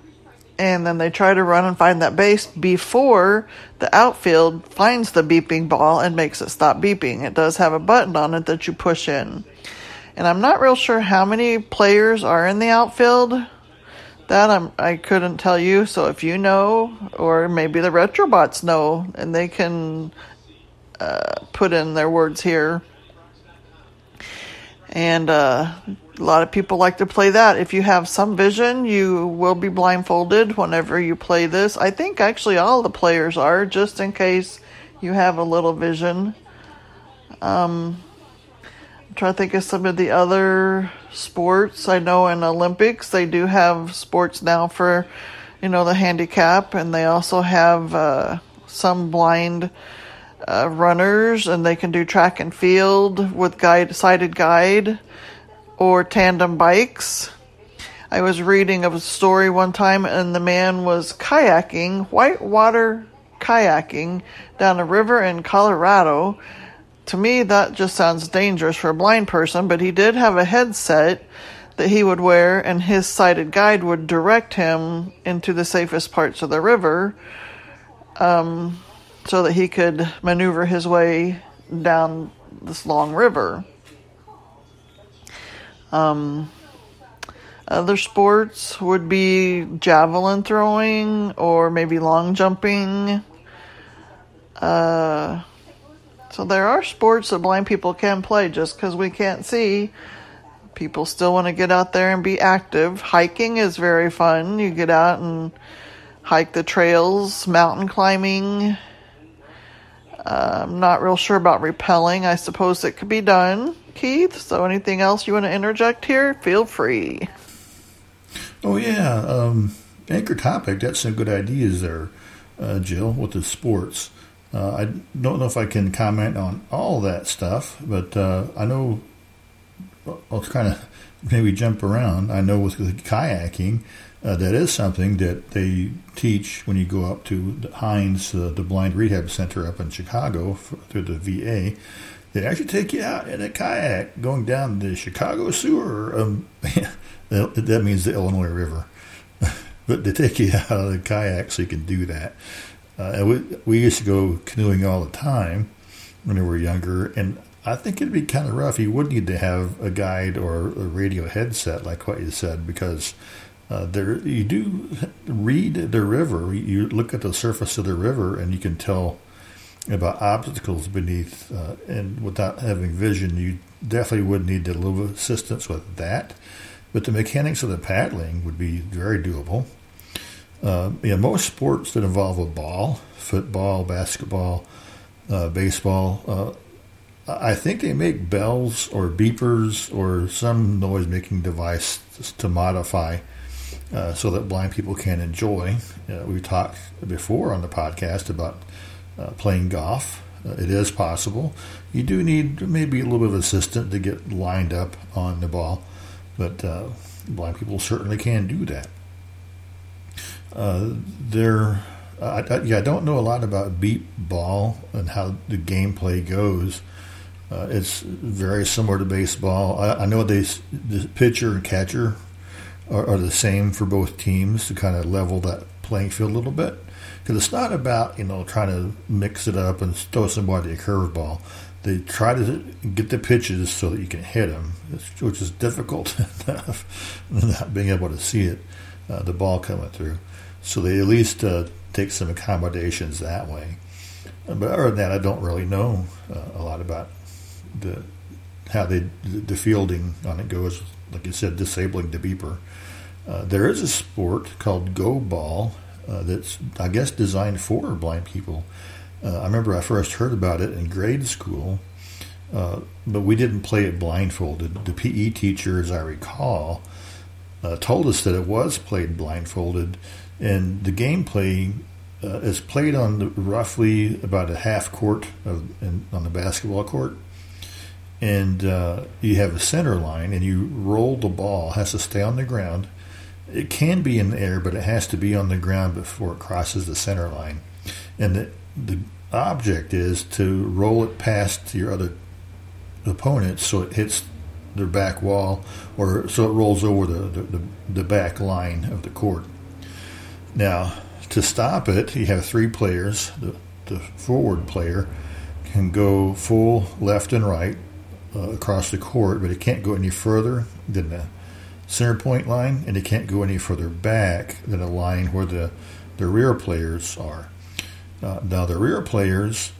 and then they try to run and find that base before the outfield finds the beeping ball and makes it stop beeping. It does have a button on it that you push in. And I'm not real sure how many players are in the outfield. That I'm, I couldn't tell you. So if you know, or maybe the Retrobots know, and they can uh, put in their words here. And uh, a lot of people like to play that. If you have some vision, you will be blindfolded whenever you play this. I think actually all the players are, just in case you have a little vision. Um, I'm trying to think of some of the other sports. I know in Olympics they do have sports now for, you know, the handicap, and they also have uh, some blind uh, runners, and they can do track and field with guide sighted guide or tandem bikes. I was reading of a story one time, and the man was kayaking, whitewater kayaking, down a river in Colorado. To me, that just sounds dangerous for a blind person, but he did have a headset that he would wear, and his sighted guide would direct him into the safest parts of the river um, so that he could maneuver his way down this long river. Um, other sports would be javelin throwing or maybe long jumping. Uh, so there are sports that blind people can play just because we can't see. People still want to get out there and be active. Hiking is very fun. You get out and hike the trails, mountain climbing. Uh, I'm not real sure about rappelling. I suppose it could be done. Keith. So, anything else you want to interject here? Feel free. Oh yeah, um, anchor topic. That's some good ideas there, uh, Jill, with the sports. Uh, I don't know if I can comment on all that stuff, but uh, I know I'll kind of maybe jump around. I know with, kayaking, uh, that is something that they teach when you go up to the Hines, uh, the Blind Rehab Center up in Chicago for, through the VA. They actually take you out in a kayak going down the Chicago sewer. Um, that means the Illinois River. but they take you out of the kayak so you can do that. Uh, we, we used to go canoeing all the time when we were younger. And I think it'd be kind of rough. You would need to have a guide or a radio headset, like what you said, because uh, there you do read the river. You look at the surface of the river, and you can tell about obstacles beneath, uh, and without having vision, you definitely would need a little assistance with that. But the mechanics of the paddling would be very doable. Uh, yeah, most sports that involve a ball, football, basketball, uh, baseball, uh, I think they make bells or beepers or some noise making device to modify uh, so that blind people can enjoy. Uh, we talked before on the podcast about uh, playing golf. Uh, it is possible. You do need maybe a little bit of assistance to get lined up on the ball, but uh, blind people certainly can do that. Uh, there, I, I, yeah, I don't know a lot about beep ball and how the gameplay goes. Uh, it's very similar to baseball. I, I know they the pitcher and catcher are, are the same for both teams to kind of level that playing field a little bit. Because it's not about you know trying to mix it up and throw somebody a curveball. They try to get the pitches so that you can hit them, which is difficult enough, not being able to see it, uh, the ball coming through. So they at least uh, take some accommodations that way. But other than that, I don't really know uh, a lot about the how they the fielding on it goes. Like you said, disabling the beeper. Uh, there is a sport called Goalball uh, that's I guess designed for blind people. Uh, I remember I first heard about it in grade school, uh, but we didn't play it blindfolded. The PE teacher, as I recall, uh, told us that it was played blindfolded, and the gameplay uh, is played on the, roughly about a half court of, in, on the basketball court. And uh, you have a center line, and you roll the ball. It has to stay on the ground. It can be in the air, but it has to be on the ground before it crosses the center line. And the, the object is to roll it past your other opponent so it hits their back wall, or so it rolls over the, the, the back line of the court. Now, to stop it, you have three players. The, the forward player can go full left and right uh, across the court, but it can't go any further than the center point line, and it can't go any further back than a line where the, the rear players are. Uh, now, the rear players,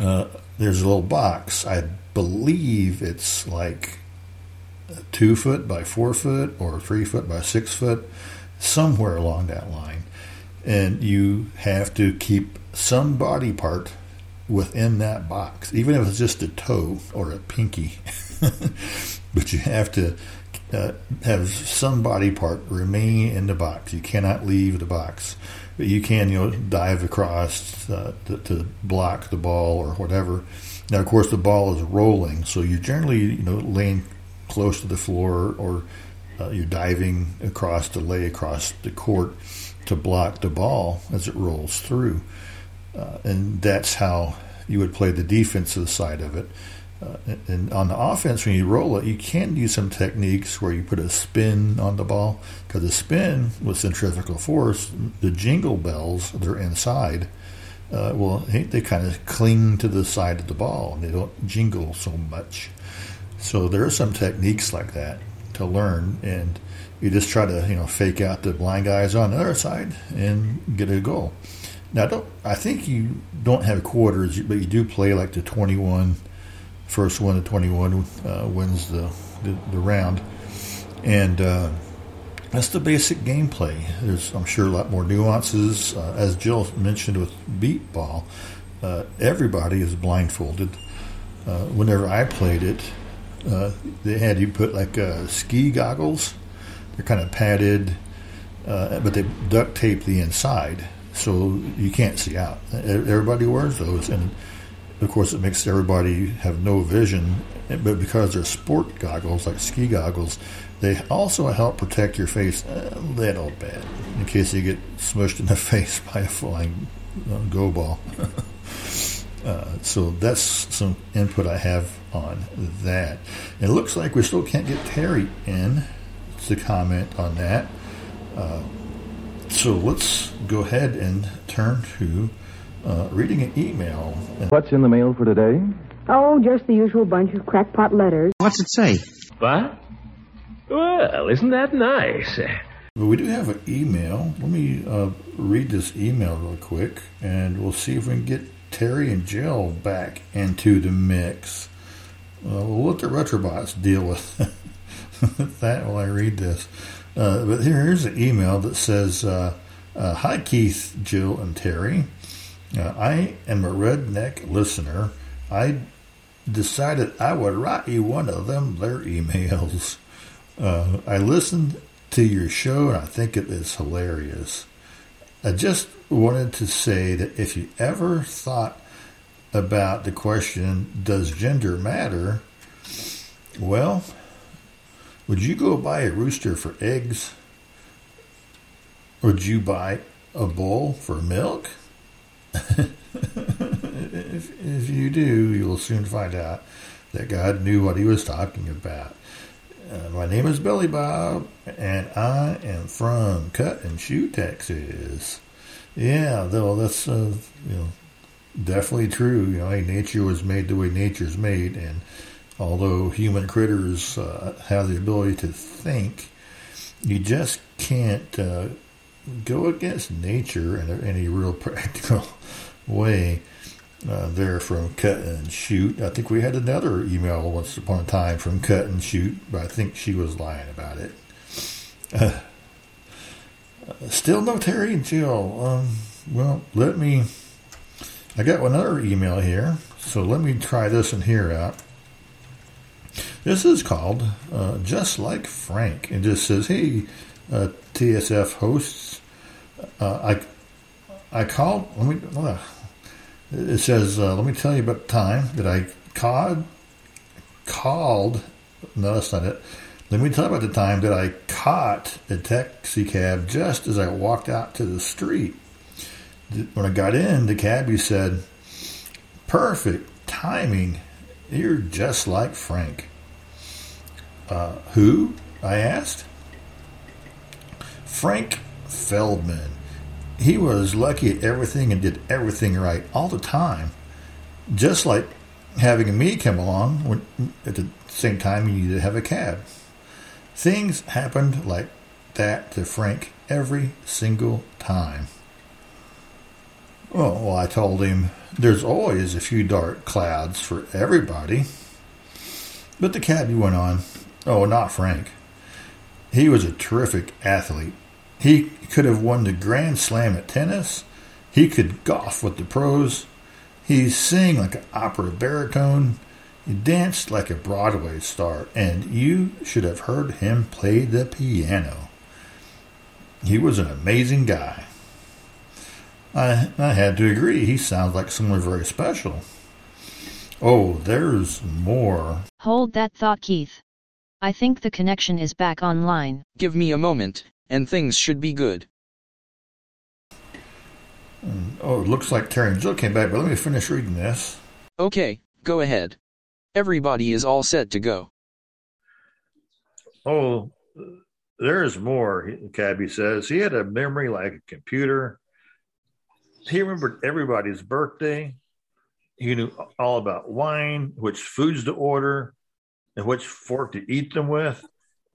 uh, there's a little box. I believe it's like two foot by four foot or three foot by six foot somewhere along that line. And you have to keep some body part within that box, even if it's just a toe or a pinky. but you have to uh, have some body part remain in the box. You cannot leave the box. But you can, you know, dive across uh, to, to block the ball or whatever. Now, of course, the ball is rolling, so you're generally, you know, laying close to the floor or uh, you're diving across to lay across the court to block the ball as it rolls through. Uh, and that's how you would play the defensive side of it. Uh, and on the offense, when you roll it, you can use some techniques where you put a spin on the ball because the spin with centrifugal force, the jingle bells that are inside, uh, well, they kind of cling to the side of the ball and they don't jingle so much. So there are some techniques like that to learn, and you just try to you know fake out the blind guys on the other side and get a goal. Now, don't I think you don't have quarters, but you do play like the 21, first one to 21 uh, wins the, the, the round, and uh, that's the basic gameplay. There's I'm sure a lot more nuances, uh, as Jill mentioned with beep ball. Uh, everybody is blindfolded. Uh, whenever I played it, uh, they had you put like ski goggles. They're kind of padded, but they duct tape the inside so you can't see out. Everybody wears those, and of course, it makes everybody have no vision. But because they're sport goggles, like ski goggles, they also help protect your face a little bit in case you get smushed in the face by a flying uh, goalball. Uh, so that's some input I have on that. It looks like we still can't get Terry in to comment on that. Uh, so let's go ahead and turn to uh, reading an email. What's in the mail for today? Oh, just the usual bunch of crackpot letters. What's it say? What? Well, isn't that nice? But we do have an email. Let me uh, read this email real quick, and we'll see if we can get Terry and Jill back into the mix. Uh, we'll let the Retrobots deal with that while I read this. Uh, but here, here's an email that says, uh, uh, "Hi Keith, Jill, and Terry. Uh, I am a redneck listener. I decided I would write you one of them their emails. Uh, I listened to your show and I think it is hilarious. I just wanted to say that if you ever thought about the question, does gender matter? Well, would you go buy a rooster for eggs? Would you buy a bull for milk? if, if you do, you will soon find out that God knew what he was talking about. Uh, my name is Billy Bob, and I am from Cut and Shoot, Texas. Yeah, though that's uh, you know definitely true. You know, nature was made the way nature's made, and although human critters uh, have the ability to think, you just can't uh, go against nature in any real practical way. Uh, there from Cut and Shoot. I think we had another email once upon a time from Cut and Shoot, but I think she was lying about it. Uh, still no Terry and Jill. Um, well, let me. I got another email here, so let me try this one here out. This is called uh, Just Like Frank. and just says, Hey, uh, TSF hosts, uh, I I called. Let me. It says, uh, let me tell you about the time that I called. Called. No, that's not it. Let me tell you about the time that I caught a taxi cab just as I walked out to the street. When I got in, the cabbie said, "Perfect timing. You're just like Frank." Uh, who? I asked. Frank Feldman. He was lucky at everything and did everything right all the time. Just like having me come along when, at the same time you needed to have a cab. Things happened like that to Frank every single time. Well, well, I told him there's always a few dark clouds for everybody. But the cabbie went on, Oh, not Frank. He was a terrific athlete. He could have won the Grand Slam at tennis. He could golf with the pros. He sang like an opera baritone. He danced like a Broadway star, and you should have heard him play the piano. He was an amazing guy. I, I had to agree. He sounds like someone very special. Oh, there's more. Hold that thought, Keith. I think the connection is back online. Give me a moment, and things should be good. Oh, it looks like Terry and Jill came back, but let me finish reading this. Okay, go ahead. Everybody is all set to go. Oh, there's more, Cabby says. He had a memory like a computer. He remembered everybody's birthday. He knew all about wine, which foods to order, and which fork to eat them with.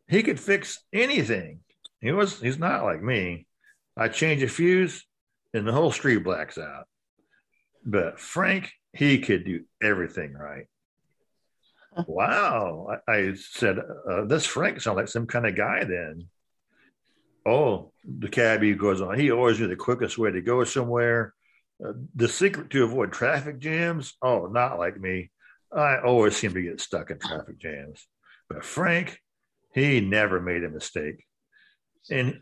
He could fix anything. He was he's not like me. I change a fuse and the whole street blacks out. But Frank, he could do everything right. wow. I, I said, uh, this Frank sounds like some kind of guy then. Oh, the cabbie goes on. He always knew the quickest way to go somewhere. Uh, the secret to avoid traffic jams. Oh, not like me. I always seem to get stuck in traffic jams. But Frank, he never made a mistake. And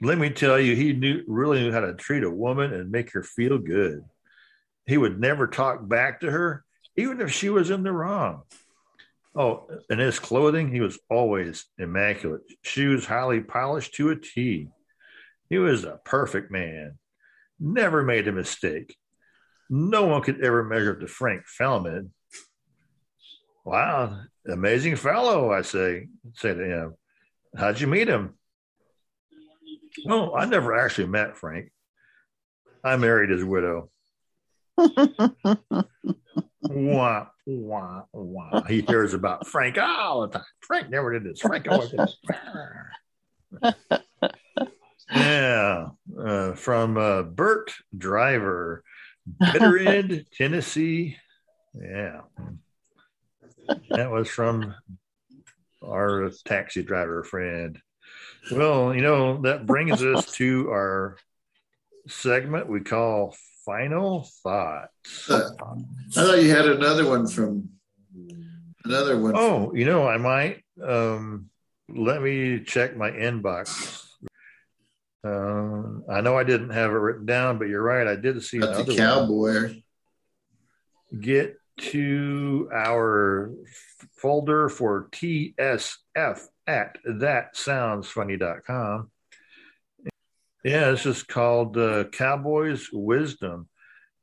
let me tell you, he knew really knew how to treat a woman and make her feel good. He would never talk back to her, even if she was in the wrong. Oh, and his clothing, he was always immaculate. Shoes highly polished to a T. He was a perfect man. Never made a mistake. No one could ever measure up to Frank Feldman. Wow, amazing fellow, I say, say to him. How'd you meet him? Well, I never actually met Frank. I married his widow. wah, wah, wah. He hears about Frank all the time. Frank never did this. Frank always did this. yeah, uh, from uh, Bert Driver, Bitter End, Tennessee. Yeah that was from our taxi driver friend. Well, you know, that brings us to our segment we call Final Thoughts. Uh, I thought you had another one from another one. Oh, you know, I might. Um, let me check my inbox. Uh, I know I didn't have it written down, but you're right. I did see Got the cowboy. One. Get to our folder for TSF at thatsoundsfunny.com. Yeah, this is called uh, Cowboys Wisdom.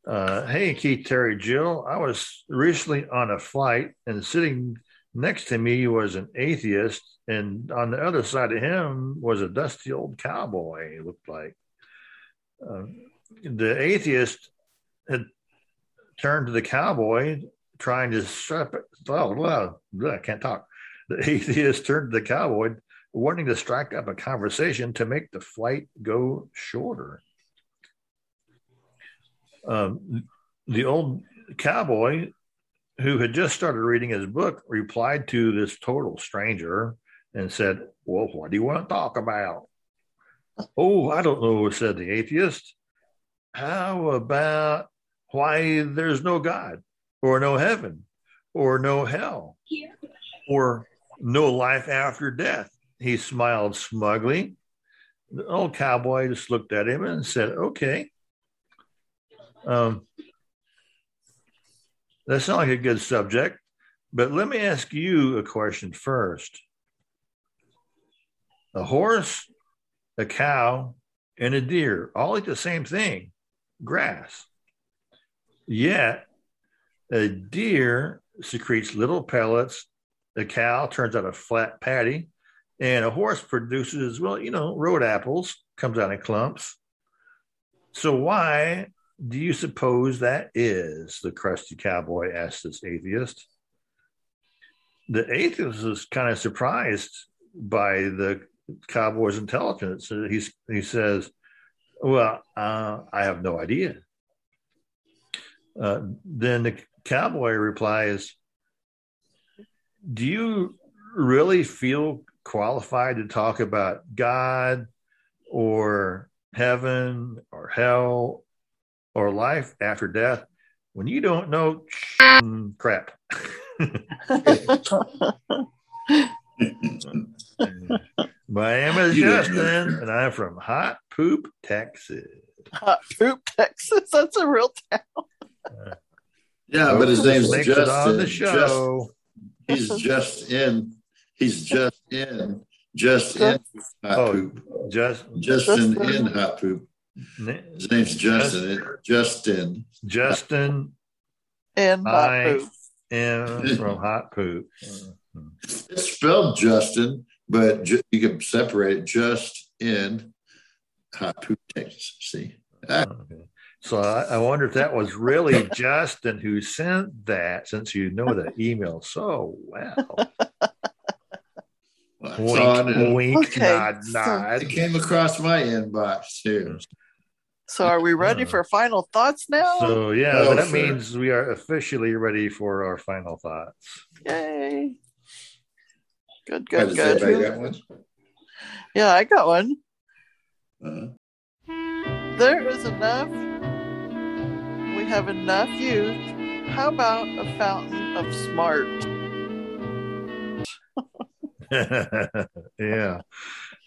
Uh, hey, Keith, Terry, Jill. I was recently on a flight and sitting Next to me was an atheist, and on the other side of him was a dusty old cowboy. He looked like uh, the atheist had turned to the cowboy, trying to strap it. Oh, well, I can't talk. The atheist turned to the cowboy, wanting to strike up a conversation to make the flight go shorter. Um, the old cowboy who had just started reading his book replied to this total stranger and said, Well, what do you want to talk about? oh, I don't know, said the atheist. How about why there's no God or no heaven or no hell or no life after death? He smiled smugly. The old cowboy just looked at him and said, Okay. Um, that sounds like a good subject, but let me ask you a question first. A horse, a cow, and a deer all eat the same thing grass. Yet, a deer secretes little pellets, a cow turns out a flat patty, and a horse produces, well, you know, road apples, comes out in clumps. So, why do you suppose that is? The crusty cowboy asked this atheist. The atheist is kind of surprised by the cowboy's intelligence. He's, he says, Well, uh, I have no idea. Uh, then the cowboy replies, Do you really feel qualified to talk about God or heaven or hell or life after death when you don't know crap. My name is Justin, and I'm from Hot Poop, Texas. Hot Poop, Texas. That's a real town. Yeah, but his name's Makes it Justin. on the show. Just, he's just in. He's just in. Just in hot Oh, poop. Just Justin Justin. in hot poop. His name's Justin. It- Justin. Justin In hot I poop. am from Hot Poop. It's spelled Justin, but ju- you can separate it just in hot poop, Texas. See? Ah, So I, I wonder if that was really Justin who sent that, since you know the email so well. that's wink, all I knew. wink, Okay, nod, so- nod. It came across my inbox too. So, are we ready for final thoughts now? So yeah, Oh, that sure. means we are officially ready for our final thoughts. Yay. Good, How good, good. everybody got one? Yeah, I got one. Uh, There is enough. We have enough youth. How about a fountain of smart? yeah,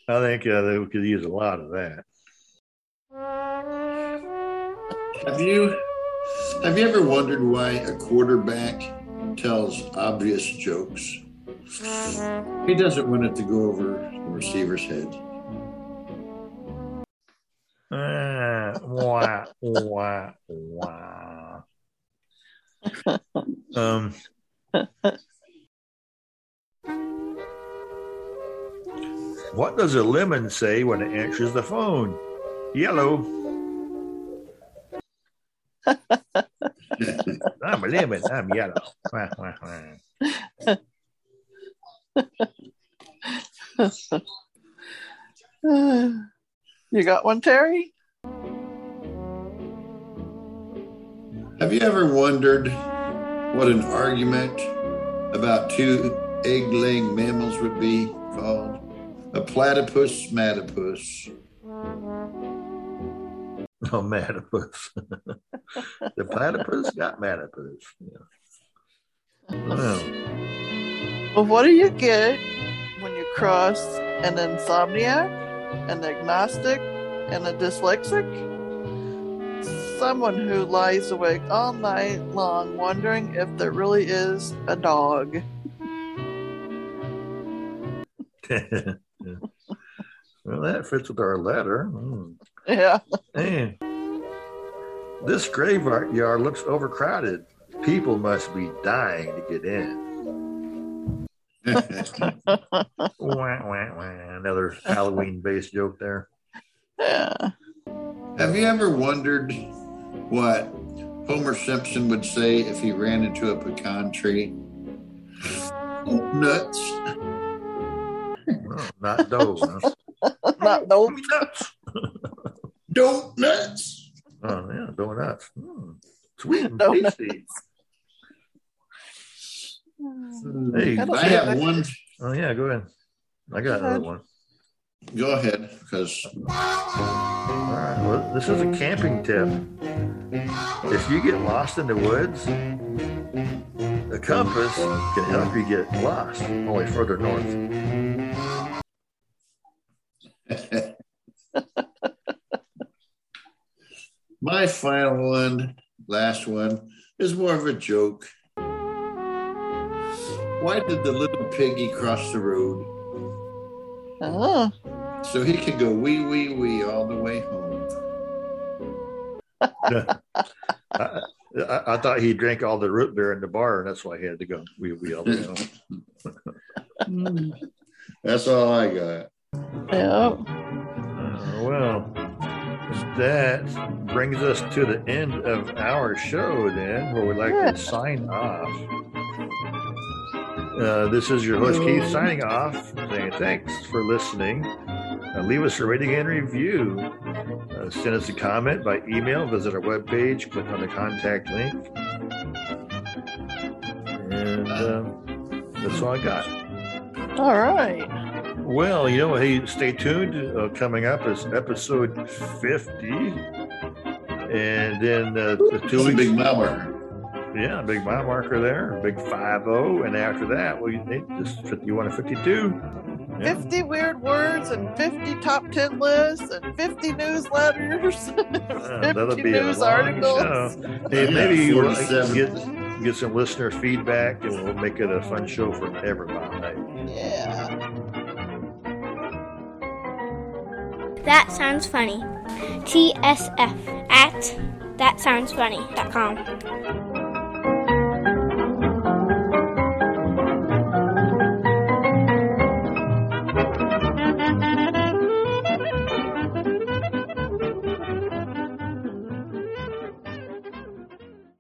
I think uh, they could use a lot of that. Have you have you ever wondered why a quarterback tells obvious jokes? He doesn't want it to go over the receiver's head. Ah, wah, wah, wah. um, what does a lemon say when it answers the phone? Yellow. I'm a lemon. I'm yellow. You got one, Terry? Have you ever wondered what an argument about two egg-laying mammals would be called? A platypus matipus. Oh, matipus. the platypus got matipus. Yeah. Well, Well, what do you get when you cross an insomniac, an agnostic, and a dyslexic? Someone who lies awake all night long wondering if there really is a dog. well, that fits with our letter. Mm. Yeah. Hey, this graveyard yard looks overcrowded. People must be dying to get in. wah, wah, wah. Another Halloween based joke there. Yeah. Have you ever wondered what Homer Simpson would say if he ran into a pecan tree? Nuts. Oh, not dough. Huh? Not those. Nuts. Dope nuts. Oh, yeah, donuts. Mm, sweet and Donuts. tasty. Hey, I have one. Oh, yeah, go ahead. I got another one. Go ahead, because All right. Well, this is a camping tip. If you get lost in the woods, the compass can help you get lost, only further north. my final one, last one, is more of a joke. Why did the little piggy cross the road? Oh. So he could go wee wee wee all the way home. I, I, I thought he drank all the root beer in the bar, and that's why he had to go We, wee all know. That's all I got. Yeah. Uh, well, that brings us to the end of our show, then, where we'd like Yeah. to sign off. Uh, this is your host, Keith, signing off, saying thanks for listening. Uh, leave us a rating and review. Uh, send us a comment by email, visit our webpage, click on the contact link. And um, that's all I got. All right. Well, you know, hey, stay tuned. Uh, coming up is episode 50. And then uh, the two That's a weeks. big mile marker. Yeah, big mile marker there, big 5 0. And after that, well, you need just 51 and 52. Yeah. 50 weird words and 50 top 10 lists and 50 newsletters. Uh, 50 that'll be a news long articles. Hey, maybe we'll 47. get, get some listener feedback and we'll make it a fun show for everybody. Yeah. That sounds funny. TSF at thatsoundsfunny.com.